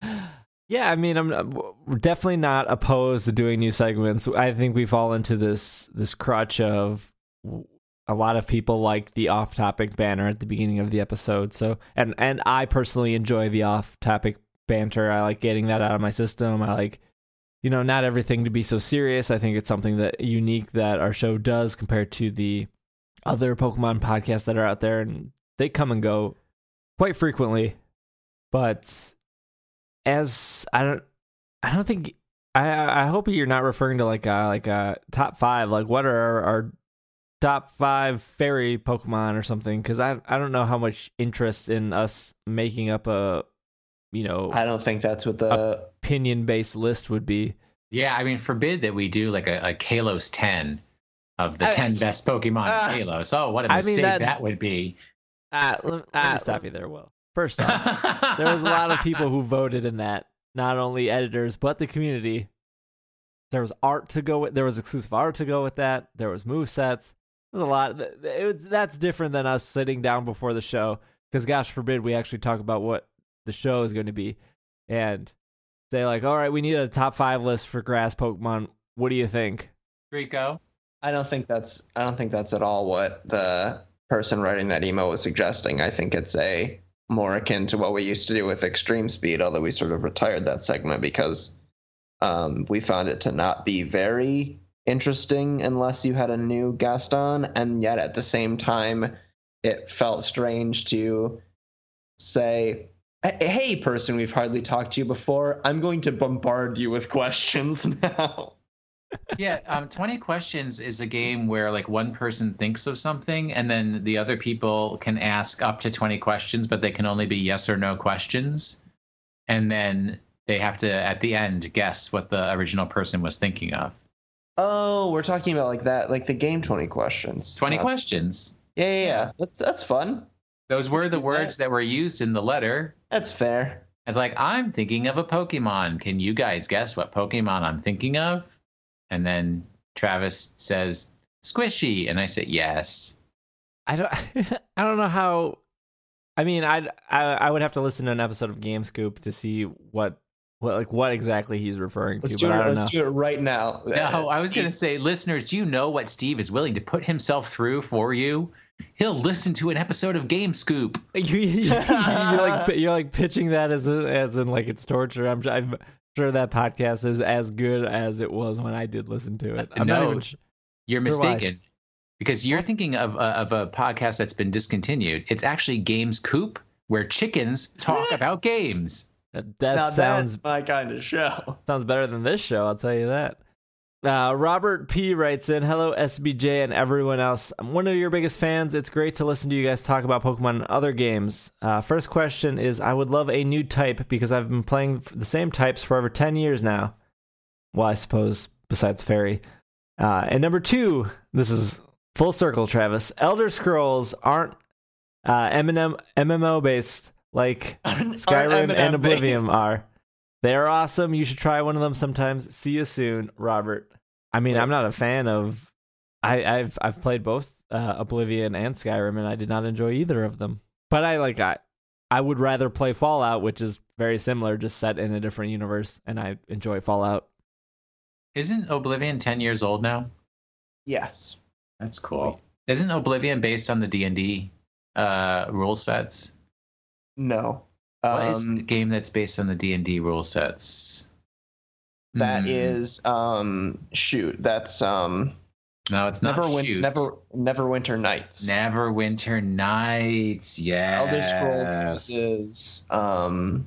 [laughs] yeah, I mean, I'm uh, we're definitely not opposed to doing new segments. I think we fall into this this crutch of a lot of people like the off-topic banner at the beginning of the episode. So, and and I personally enjoy the off-topic banter. I like getting that out of my system. I like you know, not everything to be so serious. I think it's something that unique that our show does compared to the other Pokemon podcasts that are out there and they come and go quite frequently. But as I don't I don't think I I hope you're not referring to like a like a top five. Like what are our, our top five fairy Pokemon or something? Because I I don't know how much interest in us making up a you know I don't think that's what the opinion based list would be. Yeah, I mean, forbid that we do like a, a Kalos ten of the I, ten best Pokemon uh, Kalos. Oh, what a mistake I mean, that, that would be. Uh, let, uh, me stop you there, Will. First off, there was a lot of people who voted in that. Not only editors, but the community. There was art to go with. There was exclusive art to go with that. There was move sets. There's a lot. It was, that's different than us sitting down before the show. Because gosh forbid we actually talk about what the show is going to be, and say like, all right, we need a top five list for grass Pokemon. What do you think? Rico. I don't think that's. I don't think that's at all what the person writing that email was suggesting. I think it's a more akin to what we used to do with extreme speed, although we sort of retired that segment because um, we found it to not be very interesting unless you had a new guest on, and yet at the same time, it felt strange to say, "Hey, person, we've hardly talked to you before. I'm going to bombard you with [laughs] questions now." Yeah, um, 20 questions is a game where like one person thinks of something and then the other people can ask up to 20 questions, but they can only be yes or no questions. And then they have to at the end guess what the original person was thinking of. Oh, we're talking about like that, like the game 20 questions. 20 uh, questions. Yeah, yeah, yeah. That's that's fun. Those were the words that were used in the letter. That's fair. It's like I'm thinking of a Pokemon. Can you guys guess what Pokemon I'm thinking of? And then Travis says, "Squishy," and I said, "Yes." I don't. [laughs] I don't know how. I mean, I'd, I I would have to listen to an episode of Game Scoop to see what what like what exactly he's referring let's to. Do but it, I don't let's know. do it right now. No, uh, I was going to say, listeners, do you know what Steve is willing to put himself through for you? He'll listen to an episode of Game Scoop. [laughs] You, you, are like [laughs] you're like pitching that as a, as in like it's torture. I'm, I'm sure that podcast is as good as it was when I did listen to it. I'm no, not even sh- you're mistaken. Because you're thinking of uh, of a podcast that's been discontinued. It's actually Games Coop, where chickens talk [laughs] about games. That, that sounds my kind of show. Sounds better than this show. I'll tell you that. Uh, Robert P writes in, "Hello SBJ and everyone else. I'm one of your biggest fans. It's great to listen to you guys talk about Pokemon and other games. Uh, first question is, I would love a new type because I've been playing the same types for over ten years now. Well, I suppose besides Fairy. Uh, and number two, this is full circle, Travis. Elder Scrolls aren't uh, MMO MMO based like [laughs] Skyrim and Oblivion are." They are awesome. You should try one of them sometimes. See you soon, Robert. I mean, I'm not a fan of. I, I've I've played both uh, Oblivion and Skyrim, and I did not enjoy either of them. But I like I I would rather play Fallout, which is very similar, just set in a different universe, and I enjoy Fallout. Isn't Oblivion ten years old now? Yes, that's cool. Isn't Oblivion based on the D and D uh, rule sets? No, what um, is the game that's based on the D and D rule sets? That mm. is um shoot. That's um. No, it's not. Never, win- never, Neverwinter Nights. Neverwinter Nights. Yeah. Elder Scrolls is um,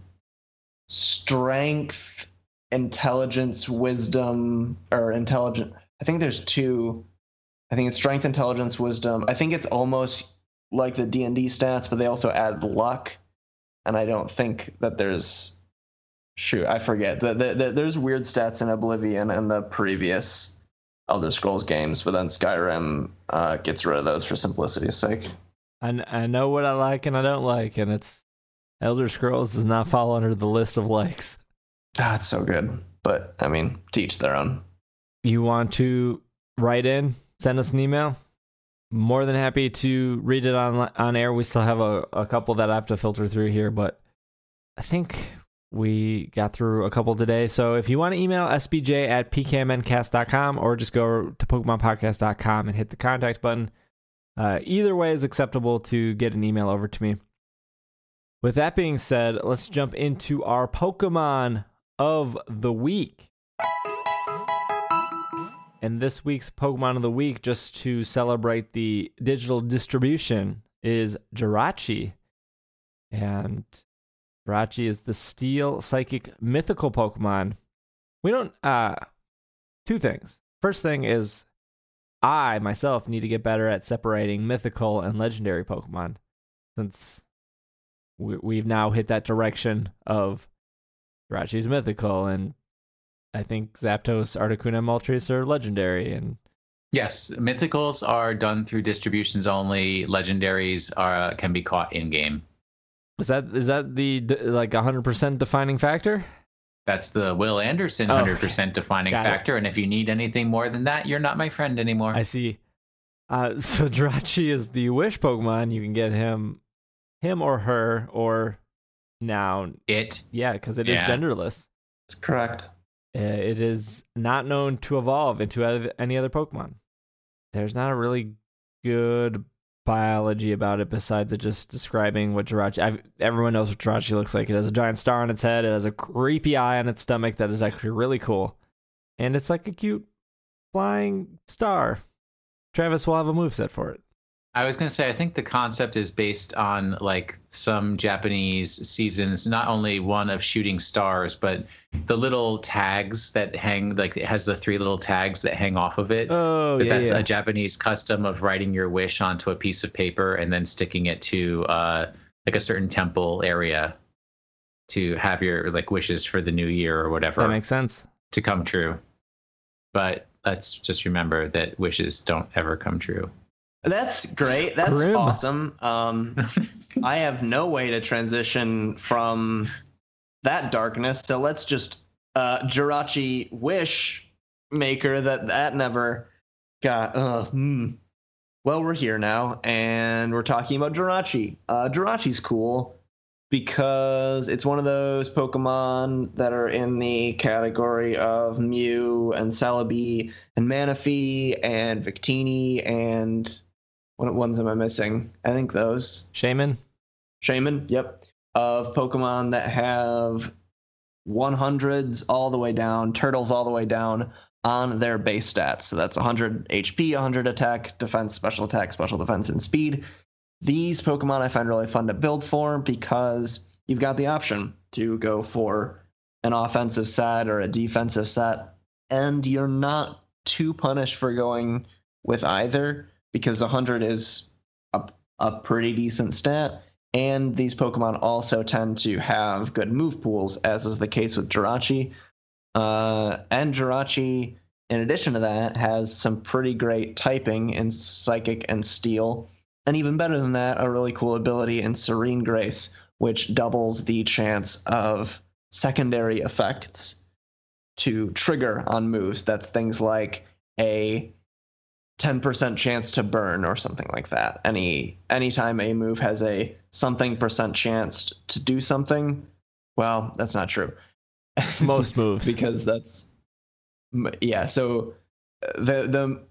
strength, intelligence, wisdom, or intelligent. I think there's two. I think it's strength, intelligence, wisdom. I think it's almost like the D and D stats, but they also add luck and I don't think that there's shoot I forget the, the, the, there's weird stats in Oblivion and the previous Elder Scrolls games, but then Skyrim uh, gets rid of those for simplicity's sake. I I know what I like and I don't like, and it's Elder Scrolls does not fall under the list of likes. That's so good, but I mean, teach their own. You want to write in, send us an email. More than happy to read it on on air. We still have a, a couple that I have to filter through here, but I think we got through a couple today. So if you want to email sbj at pkmncast.com or just go to pokemonpodcast.com and hit the contact button, uh, either way is acceptable to get an email over to me. With that being said, let's jump into our Pokemon of the week. And this week's Pokemon of the week, just to celebrate the digital distribution, is Jirachi. And Jirachi is the steel psychic mythical Pokemon. We don't uh two things. First thing is I myself need to get better at separating mythical and legendary Pokemon since we, have now hit that direction of Jirachi's mythical and I think Zapdos, Articuno, and Moltres are legendary, and yes, mythicals are done through distributions only. Legendaries are can be caught in game. Is that is that the like hundred percent defining factor? That's the Will Anderson oh, hundred percent defining factor, it. and if you need anything more than that, you're not my friend anymore. I see. Uh, [laughs] so Jirachi is the wish Pokemon. You can get him, him or her or now it. Yeah, because it yeah. is genderless. That's correct. Uh, it is not known to evolve into any other Pokemon. There's not a really good biology about it besides it just describing what Jirachi. I've, everyone knows what Jirachi looks like. It has a giant star on its head. It has a creepy eye on its stomach that is actually really cool, and it's like a cute flying star. Travis will have a move set for it. I was going to say, I think the concept is based on like some Japanese seasons, not only one of shooting stars, but the little tags that hang, like it has the three little tags that hang off of it. Oh, but yeah. That's yeah. a Japanese custom of writing your wish onto a piece of paper and then sticking it to uh, like a certain temple area to have your like wishes for the new year or whatever. That makes sense. To come true. But let's just remember that wishes don't ever come true. That's great. That's Grim. awesome. Um, [laughs] I have no way to transition from that darkness. So let's just uh, Jirachi wish maker that that never got. Uh, hmm. Well, we're here now, and we're talking about Jirachi. Uh, Jirachi's cool because it's one of those Pokemon that are in the category of Mew and Celebi and Manaphy and Victini and what ones am I missing? I think those. Shaymin. Shaymin. yep. Of Pokemon that have 100s all the way down, turtles all the way down on their base stats. So that's 100 HP, 100 attack, defense, special attack, special defense, and speed. These Pokemon I find really fun to build for because you've got the option to go for an offensive set or a defensive set, and you're not too punished for going with either because 100 is a, a pretty decent stat. And these Pokemon also tend to have good move pools, as is the case with Jirachi. Uh, and Jirachi, in addition to that, has some pretty great typing in Psychic and Steel. And even better than that, a really cool ability in Serene Grace, which doubles the chance of secondary effects to trigger on moves. That's things like a 10% chance to burn or something like that. Any anytime a move has a something percent chance to do something, well, that's not true. [laughs] Most moves because that's yeah, so uh, the the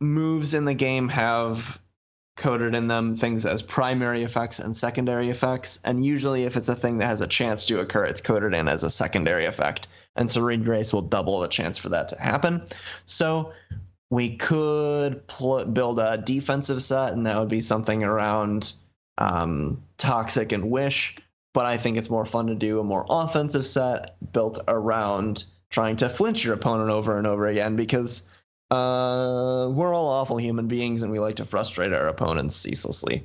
moves in the game have coded in them things as primary effects and secondary effects, and usually if it's a thing that has a chance to occur, it's coded in as a secondary effect, and Serene Grace will double the chance for that to happen. So we could pl- build a defensive set, and that would be something around um, Toxic and Wish. But I think it's more fun to do a more offensive set built around trying to flinch your opponent over and over again because uh, we're all awful human beings and we like to frustrate our opponents ceaselessly.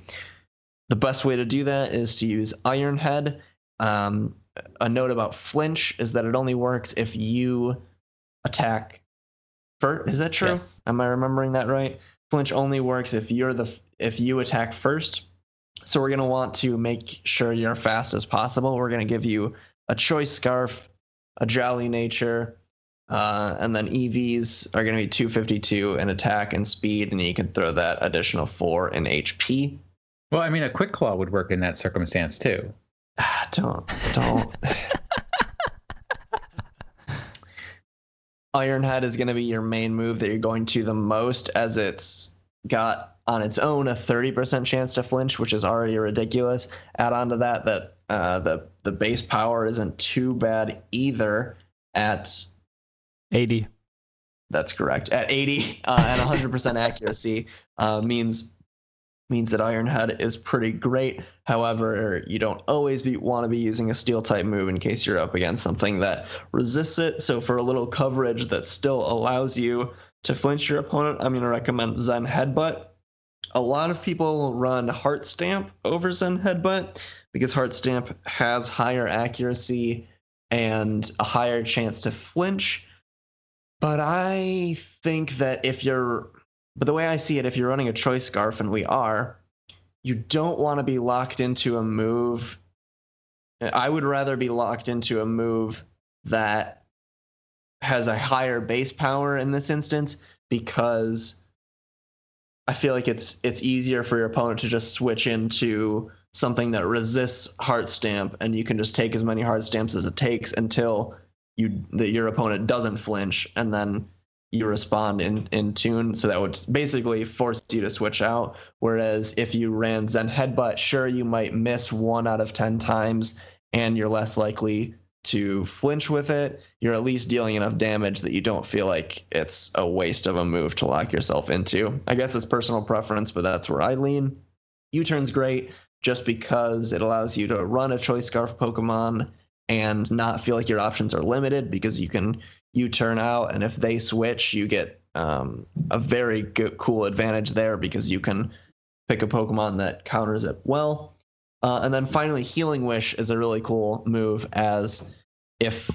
The best way to do that is to use Iron Head. Um, a note about flinch is that it only works if you attack first. Is that true? Yes. Am I remembering that right? Flinch only works if you're the if you attack first. So we're gonna want to make sure you're fast as possible. We're gonna give you a choice scarf, a jolly nature, Uh, and then EVs are going to be 252 in attack and speed, and you can throw that additional four in HP. Well, I mean, a quick claw would work in that circumstance too. [sighs] Don't, don't. [laughs] Iron Head is going to be your main move that you're going to the most, as it's got on its own a 30% chance to flinch, which is already ridiculous. Add on to that that uh, the the base power isn't too bad either at 80. That's correct. At 80 uh, and 100% accuracy uh, means means that Iron Head is pretty great. However, you don't always be, want to be using a steel type move in case you're up against something that resists it. So for a little coverage that still allows you to flinch your opponent, I'm going to recommend Zen Headbutt. A lot of people run Heart Stamp over Zen Headbutt because Heart Stamp has higher accuracy and a higher chance to flinch. But I think that if you're, but the way I see it, if you're running a choice scarf, and we are, you don't want to be locked into a move. I would rather be locked into a move that has a higher base power in this instance because I feel like it's it's easier for your opponent to just switch into something that resists heart stamp and you can just take as many heart stamps as it takes until you that your opponent doesn't flinch and then you respond in in tune. So that would basically force you to switch out. Whereas if you ran zen headbutt sure you might miss one out of 10 times and you're less likely to flinch with it. You're at least dealing enough damage that you don't feel like it's a waste of a move to lock yourself into. I guess it's personal preference but that's where i lean. U-turn's great just because it allows you to run a choice scarf pokemon and not feel like your options are limited because you can U-turn out and if they switch you get um, a very good cool advantage there because you can pick a pokemon that counters it well uh, and then finally healing wish is a really cool move as if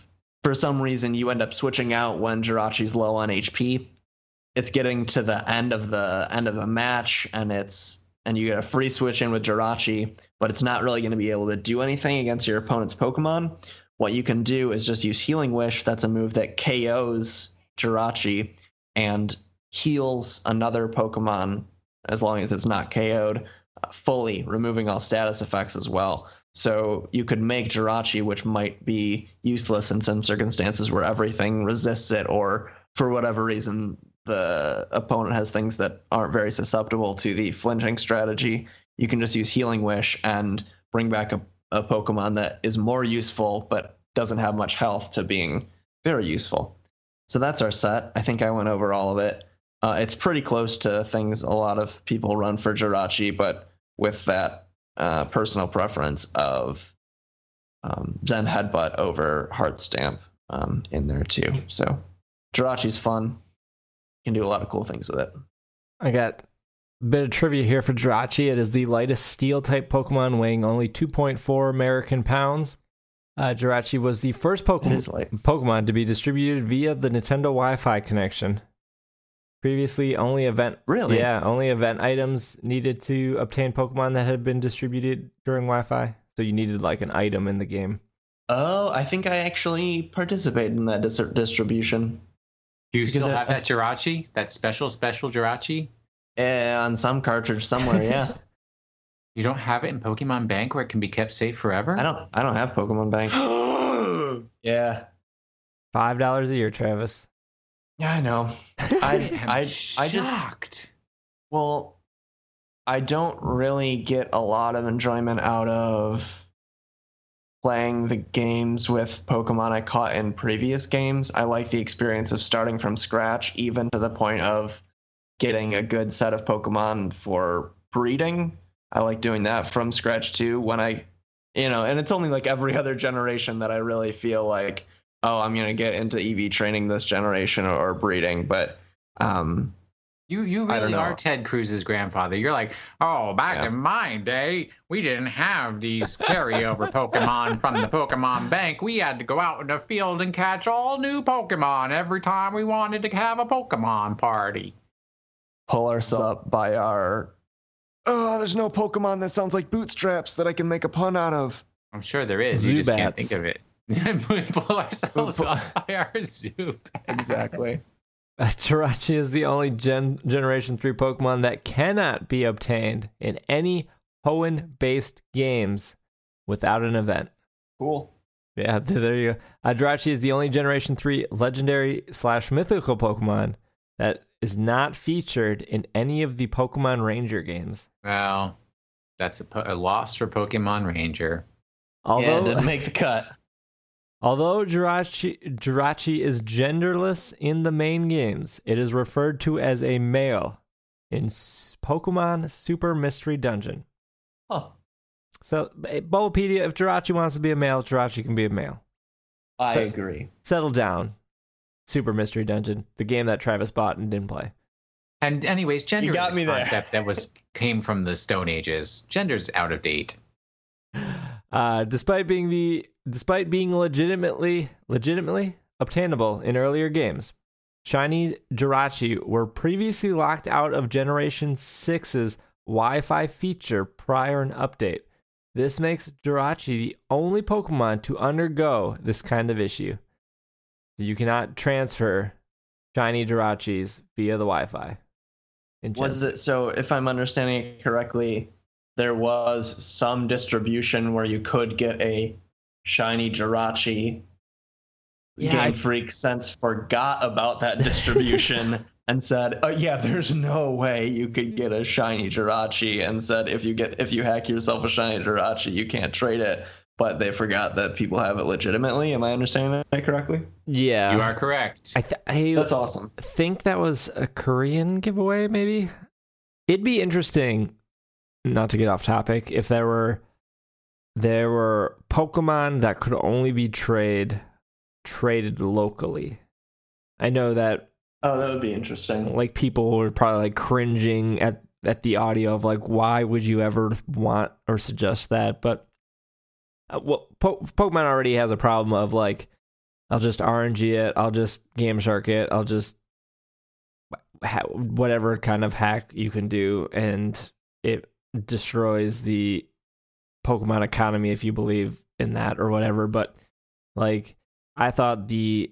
for some reason you end up switching out when jirachi's low on hp it's getting to the end of the end of the match and it's and you get a free switch in with Jirachi, but it's not really going to be able to do anything against your opponent's Pokemon. What you can do is just use Healing Wish. That's a move that KOs Jirachi and heals another Pokemon as long as it's not KO'd uh, fully, removing all status effects as well. So you could make Jirachi, which might be useless in some circumstances where everything resists it, or for whatever reason the opponent has things that aren't very susceptible to the flinching strategy, you can just use Healing Wish and bring back a, a Pokemon that is more useful but doesn't have much health to being very useful. So that's our set. I think I went over all of it. Uh, it's pretty close to things a lot of people run for Jirachi, but with that uh, personal preference of um, Zen Headbutt over Heart Stamp um, in there too. So Jirachi's fun can do a lot of cool things with it. I got bit of trivia here for Jirachi. It is the lightest steel type Pokemon, weighing only 2.4 American pounds. Uh, Jirachi was the first Pokemon, Pokemon to be distributed via the Nintendo Wi-Fi connection. Previously, only event really yeah only event items needed to obtain Pokemon that had been distributed during Wi-Fi. So you needed like an item in the game. Oh, I think I actually participated in that dis- distribution. Do you because still have that Jirachi? That special, special Jirachi? Yeah, on some cartridge somewhere, yeah. [laughs] you don't have it in Pokemon Bank where it can be kept safe forever? I don't I don't have Pokemon Bank. [gasps] yeah. Five dollars a year, Travis. Yeah, I know. [laughs] I I shocked. I just well, I don't really get a lot of enjoyment out of playing the games with Pokemon I caught in previous games. I like the experience of starting from scratch, even to the point of getting a good set of Pokemon for breeding. I like doing that from scratch too. When I, you know, and it's only like every [laughs] other generation that I really feel like, oh, I'm gonna get into EV training this generation or, breeding. But um, you you really are Ted Cruz's grandfather. You're like, oh, back yeah. in my day, we didn't have these carryover [laughs] Pokemon from the Pokemon Bank. We had to go out in the field and catch all new Pokemon every time we wanted to have a Pokemon party. Pull ourselves up by our. Oh, there's no Pokemon that sounds like bootstraps that I can make a pun out of. I'm sure there is. You just can't think of it. [laughs] pull ourselves up by our soup. Exactly. [laughs] Uh, Jirachi is the only Gen- Generation 3 Pokemon that cannot be obtained in any Hoenn based games without an event. Cool. Yeah, [laughs] there you go. Uh, Jirachi is the only Generation 3 legendary slash mythical Pokemon that is not featured in any of the Pokemon Ranger games. Well, that's a, po- a loss for Pokemon Ranger. yeah, Although, didn't make the cut. [laughs] although Jirachi, Jirachi is genderless in the main games, it is referred to as a male in S- Pokemon Super Mystery Dungeon. Huh. So, eh, Bulbapedia, if Jirachi wants to be a male, Jirachi can be a male. I But- agree. Settle down. Super Mystery Dungeon, the game that Travis bought and didn't play. And anyways, gender got is a me there. concept that was [laughs] came from the Stone Ages. Gender's out of date. Uh, despite being the despite being legitimately legitimately obtainable in earlier games, shiny Jirachi were previously locked out of Generation 6's Wi-Fi feature prior an update. This makes Jirachi the only Pokemon to undergo this kind of issue. You cannot transfer shiny Jirachis via the Wi-Fi. Was it so? If I'm understanding it correctly, there was some distribution where you could get a shiny Jirachi. Yeah, Game I- Freak since forgot about that [laughs] distribution and said, "Oh yeah, there's no way you could get a shiny Jirachi," and said if you get if you hack yourself a shiny Jirachi, you can't trade it. But they forgot that people have it legitimately. Am I understanding that correctly? Yeah, you are correct. I, th- I That's awesome. think that was a Korean giveaway, maybe. It'd be interesting, not to get off topic, if there were there were Pokemon that could only be trade traded locally. I know that Oh, that would be interesting. like people were probably like cringing at at the audio of like why would you ever want or suggest that but uh, well po- pokemon already has a problem of like i'll just rng it i'll just game shark it i'll just ha- whatever kind of hack you can do and it destroys the pokemon economy if you believe in that or whatever but like i thought the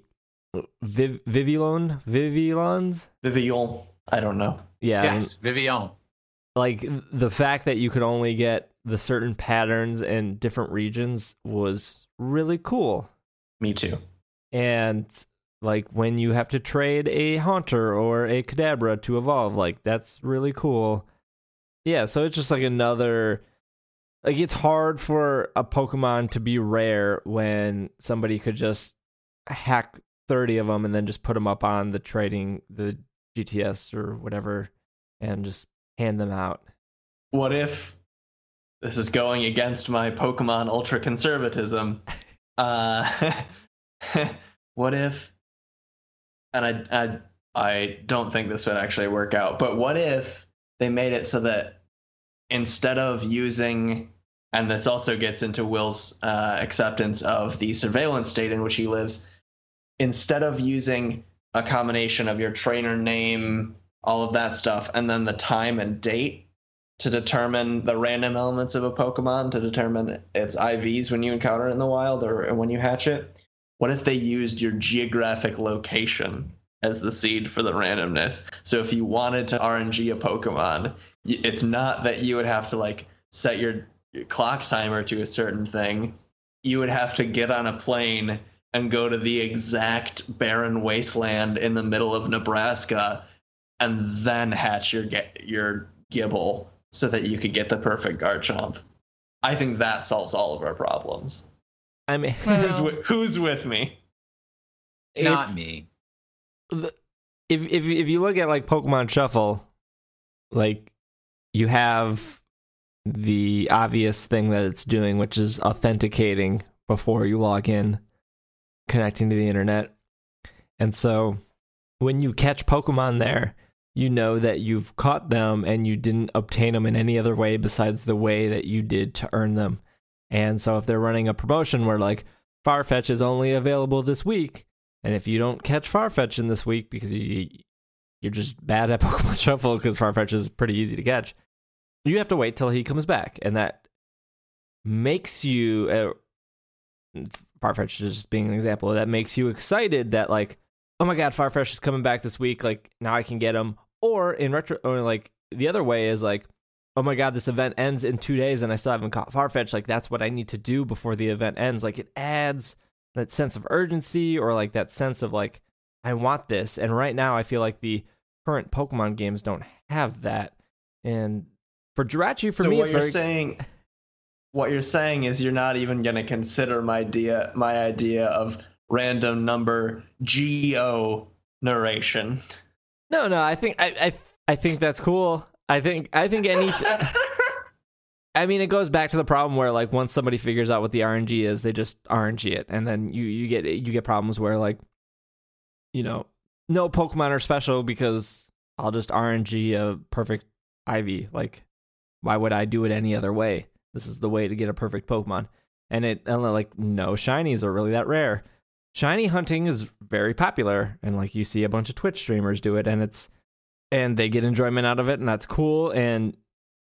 Viv- Vivillon, Vivillons, Vivian. I don't know. yeah, I mean, yes, Vivian. like the fact that you could only get the certain patterns in different regions was really cool. Me too. And like when you have to trade a Haunter or a Kadabra to evolve, like that's really cool. Yeah, so it's just like another like it's hard for a Pokemon to be rare when somebody could just hack 30 of them and then just put them up on the trading the GTS or whatever and just hand them out. What if this is going against my Pokemon ultra conservatism? [laughs] Uh, [laughs] what if, and I, I, I don't think this would actually work out, but what if they made it so that instead of using, and this also gets into Will's uh, acceptance of the surveillance state in which he lives, instead of using a combination of your trainer name, all of that stuff, and then the time and date to determine the random elements of a Pokemon to determine its IVs when you encounter it in the wild or when you hatch it? What if they used your geographic location as the seed for the randomness? So if you wanted to RNG a Pokemon, it's not that you would have to like set your clock timer to a certain thing. You would have to get on a plane and go to the exact barren wasteland in the middle of Nebraska and then hatch your your Gible so that you could get the perfect Garchomp. I think that solves all of our problems. I mean, [laughs] Who's, with, who's with me? not it's- me. the- if if if you look at like Pokemon Shuffle, like you have the obvious thing that it's doing, which is authenticating before you log in, connecting to the internet. And so when you catch Pokemon there, you know that you've caught them and you didn't obtain them in any other way besides the way that you did to earn them. And so if they're running a promotion where like Farfetch is only available this week, and if you don't catch Farfetch in this week because you, you're just bad at [laughs] Pokemon Shuffle because Farfetch is pretty easy to catch, you have to wait till he comes back. And that makes you, uh, Farfetch is just being an example that makes you excited that like, oh my god, Farfetch is coming back this week. Like now I can get them. Or in retro, or like the other way is like, oh my god, this event ends in two days and I still haven't caught Farfetch. Like that's what I need to do before the event ends. Like it adds that sense of urgency or like that sense of like I want this. And right now I feel like the current Pokemon games don't have that. And for Jirachi, for so me, what it's you're very saying, what you're saying is you're not even going to consider my idea, my idea of random number GO narration. No, no. I think I, I, I think that's cool. I think I think any. I mean, it goes back to the problem where like once somebody figures out what the RNG is, they just RNG it, and then you you get you get problems where like, you know, no Pokemon are special because I'll just RNG a perfect IV. Like, why would I do it any other way? This is the way to get a perfect Pokemon, and it and like no shinies are really that rare. Shiny hunting is very popular, and like you see a bunch of Twitch streamers do it, and it's and they get enjoyment out of it, and that's cool. And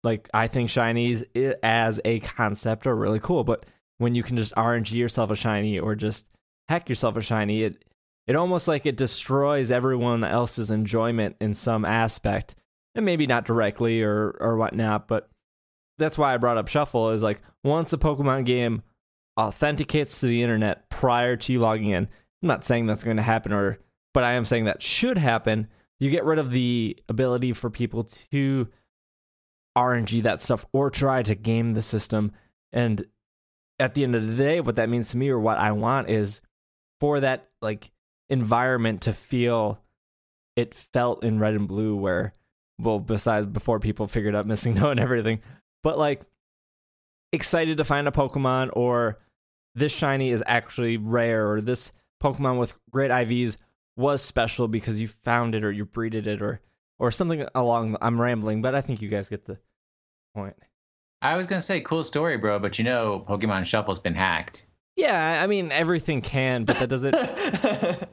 like I think shinies as a concept are really cool, but when you can just RNG yourself a shiny or just hack yourself a shiny, it it almost like it destroys everyone else's enjoyment in some aspect, and maybe not directly or or whatnot, but that's why I brought up Shuffle. Is like once a Pokemon game authenticates to the internet prior to you logging in. I'm not saying that's going to happen, or but I am saying that should happen. You get rid of the ability for people to RNG that stuff or try to game the system. And at the end of the day, what that means to me or what I want is for that like environment to feel it felt in red and blue where well besides before people figured out missing [laughs] no and everything but like excited to find a pokemon or this shiny is actually rare or this pokemon with great ivs was special because you found it or you breeded it or or something along i'm rambling but i think you guys get the point I was gonna say cool story, bro, but you know, Pokemon Shuffle's been hacked. yeah i mean everything can but that doesn't [laughs]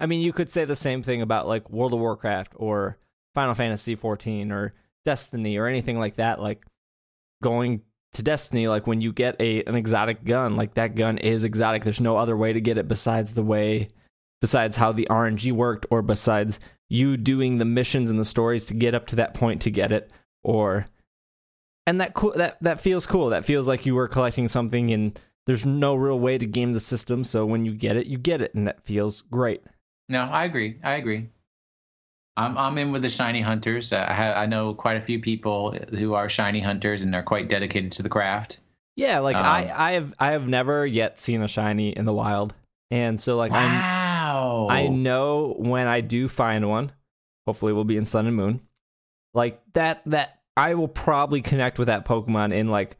I mean, you could say the same thing about like World of Warcraft or Final Fantasy 14 or Destiny or anything like that. Like going to Destiny, like when you get a an exotic gun, like that gun is exotic. There's no other way to get it besides the way, besides how the RNG worked, or besides you doing the missions and the stories to get up to that point to get it, or and that cool that that feels cool. That feels like you were collecting something and there's no real way to game the system. So when you get it, you get it, and that feels great. No, I agree. I agree. I'm I'm in with the shiny hunters. I ha- I know quite a few people who are shiny hunters and are quite dedicated to the craft. Yeah, like Um, I, I have I have never yet seen a shiny in the wild, and so like I wow. I know when I do find one, hopefully we'll be in Sun and Moon, like that that I will probably connect with that Pokemon in like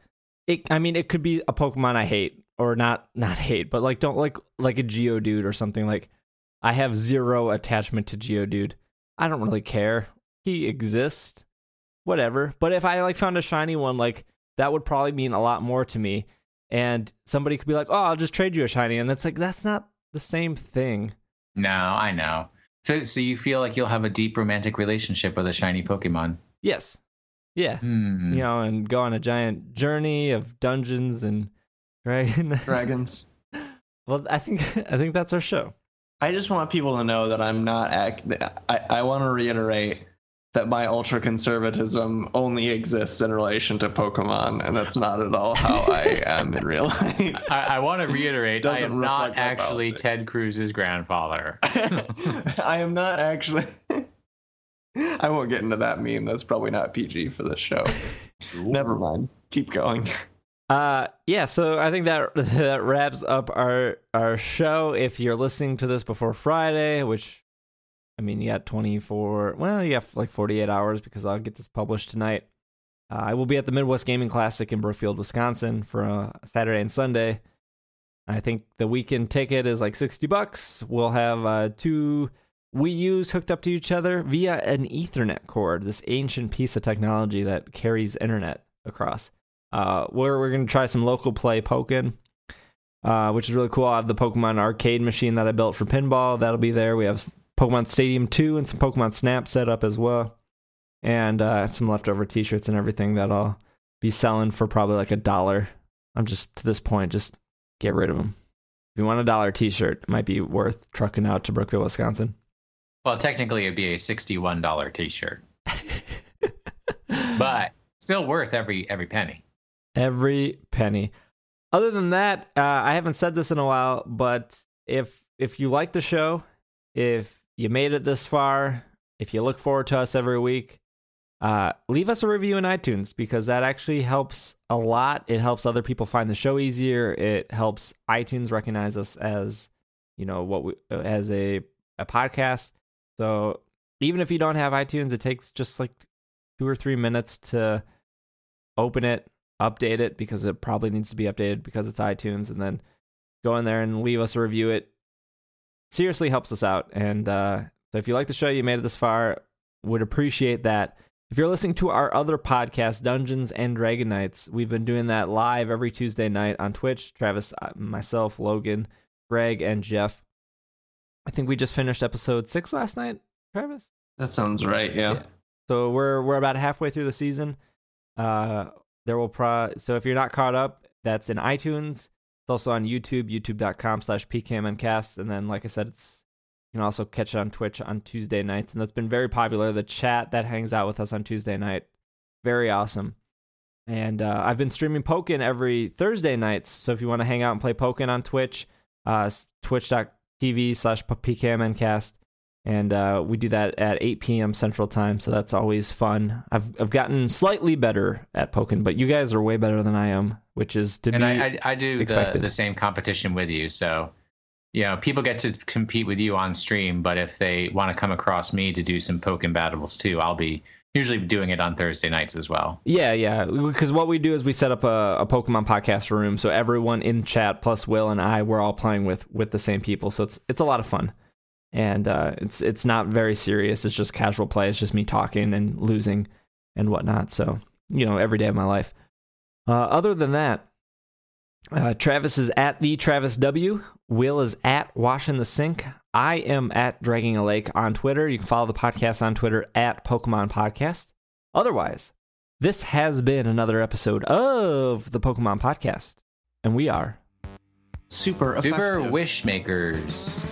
it. I mean, it could be a Pokemon I hate or not not hate, but like don't like like a Geodude or something like. I have zero attachment to Geodude. I don't really care. He exists, whatever. But if I like found a shiny one, like that would probably mean a lot more to me. And somebody could be like, "Oh, I'll just trade you a shiny," and it's like that's not the same thing. No, I know. So so you feel like you'll have a deep romantic relationship with a shiny Pokemon. Yes, yeah, Hmm. you know, and go on a giant journey of dungeons and dragon. Dragons. [laughs] well, I think [laughs] I think that's our show. I just want people to know that I'm not act. I, I want to reiterate that my ultra conservatism only exists in relation to Pokemon, and that's not at all how [laughs] I am in real life. I, I want to reiterate, [laughs] I am not actually. Ted Cruz's grandfather. I am not actually. I won't get into that meme. That's probably not PG for this show. [laughs] Never mind. Keep going. Uh, yeah. So I think that [laughs] that wraps up our our show. If you're listening to this before Friday, which I mean, you got 24. Well, you have like 48 hours because I'll get this published tonight. Uh, I will be at the Midwest Gaming Classic in Brookfield, Wisconsin, for uh, Saturday and Sunday. I think the weekend ticket is like 60 bucks. We'll have uh, two Wii U's hooked up to each other via an Ethernet cord. This ancient piece of technology that carries internet across. Uh, we're we're gonna try some local play Pokken, uh, which is really cool. I have the Pokemon arcade machine that I built for pinball. That'll be there. We have Pokemon Stadium 2 and some Pokemon Snap set up as well. And uh, I have some leftover T-shirts and everything that I'll be selling for probably like a dollar. I'm just to this point just get rid of them. If you want a dollar T-shirt, it might be worth trucking out to Brookfield, Wisconsin. Well, technically, it'd be a sixty-one dollar T-shirt, [laughs] but still worth every every penny. Every penny. Other than that, uh, I haven't said this in a while, but if if you like the show, if you made it this far, if you look forward to us every week, uh, leave us a review in iTunes because that actually helps a lot. It helps other people find the show easier. It helps iTunes recognize us as you know what we as a a podcast. So even if you don't have iTunes, it takes just like two or three minutes to open it, update it because it probably needs to be updated because it's iTunes, and then go in there and leave us a review. It seriously helps us out. And uh, so if you like the show, you made it this far, would appreciate that. If you're listening to our other podcast, Dungeons and Dragon Knights, we've been doing that live every Tuesday night on Twitch. Travis, uh, myself, Logan, Greg, and Jeff. I think we just finished episode six last night, Travis. That sounds right. Yeah. yeah. So we're we're about halfway through the season. Uh, there will pro. So if you're not caught up, that's in iTunes. It's also on YouTube, YouTube.com/slash PKMNcast, and then like I said, it's you can also catch it on Twitch on Tuesday nights, and that's been very popular. The chat that hangs out with us on Tuesday night, very awesome. And uh, I've been streaming Pokken every Thursday nights. So if you want to hang out and play Pokken on Twitch, uh, twitch.tv slash PKMNcast. And uh, we do that at 8 p.m. Central Time, so that's always fun. I've I've gotten slightly better at Pokken, but you guys are way better than I am, which is to and be I, I, I do the, the same competition with you, so you know, people get to compete with you on stream, but if they want to come across me to do some Pokken battles too, I'll be usually doing it on Thursday nights as well. Yeah, yeah. Because what we do is we set up a, a, Pokemon podcast room, so everyone in chat plus Will and I, we're all playing with with the same people. So it's it's a lot of fun, and uh, it's it's not very serious. It's just casual play. It's just me talking and losing and whatnot. So you know, every day of my life. Uh, other than that, uh, Travis is at the Travis W. Will is at Washing the Sink. I am at Dragging a Lake on Twitter. You can follow the podcast on Twitter at Pokemon Podcast. Otherwise, this has been another episode of the Pokemon Podcast, and we are super super wish makers.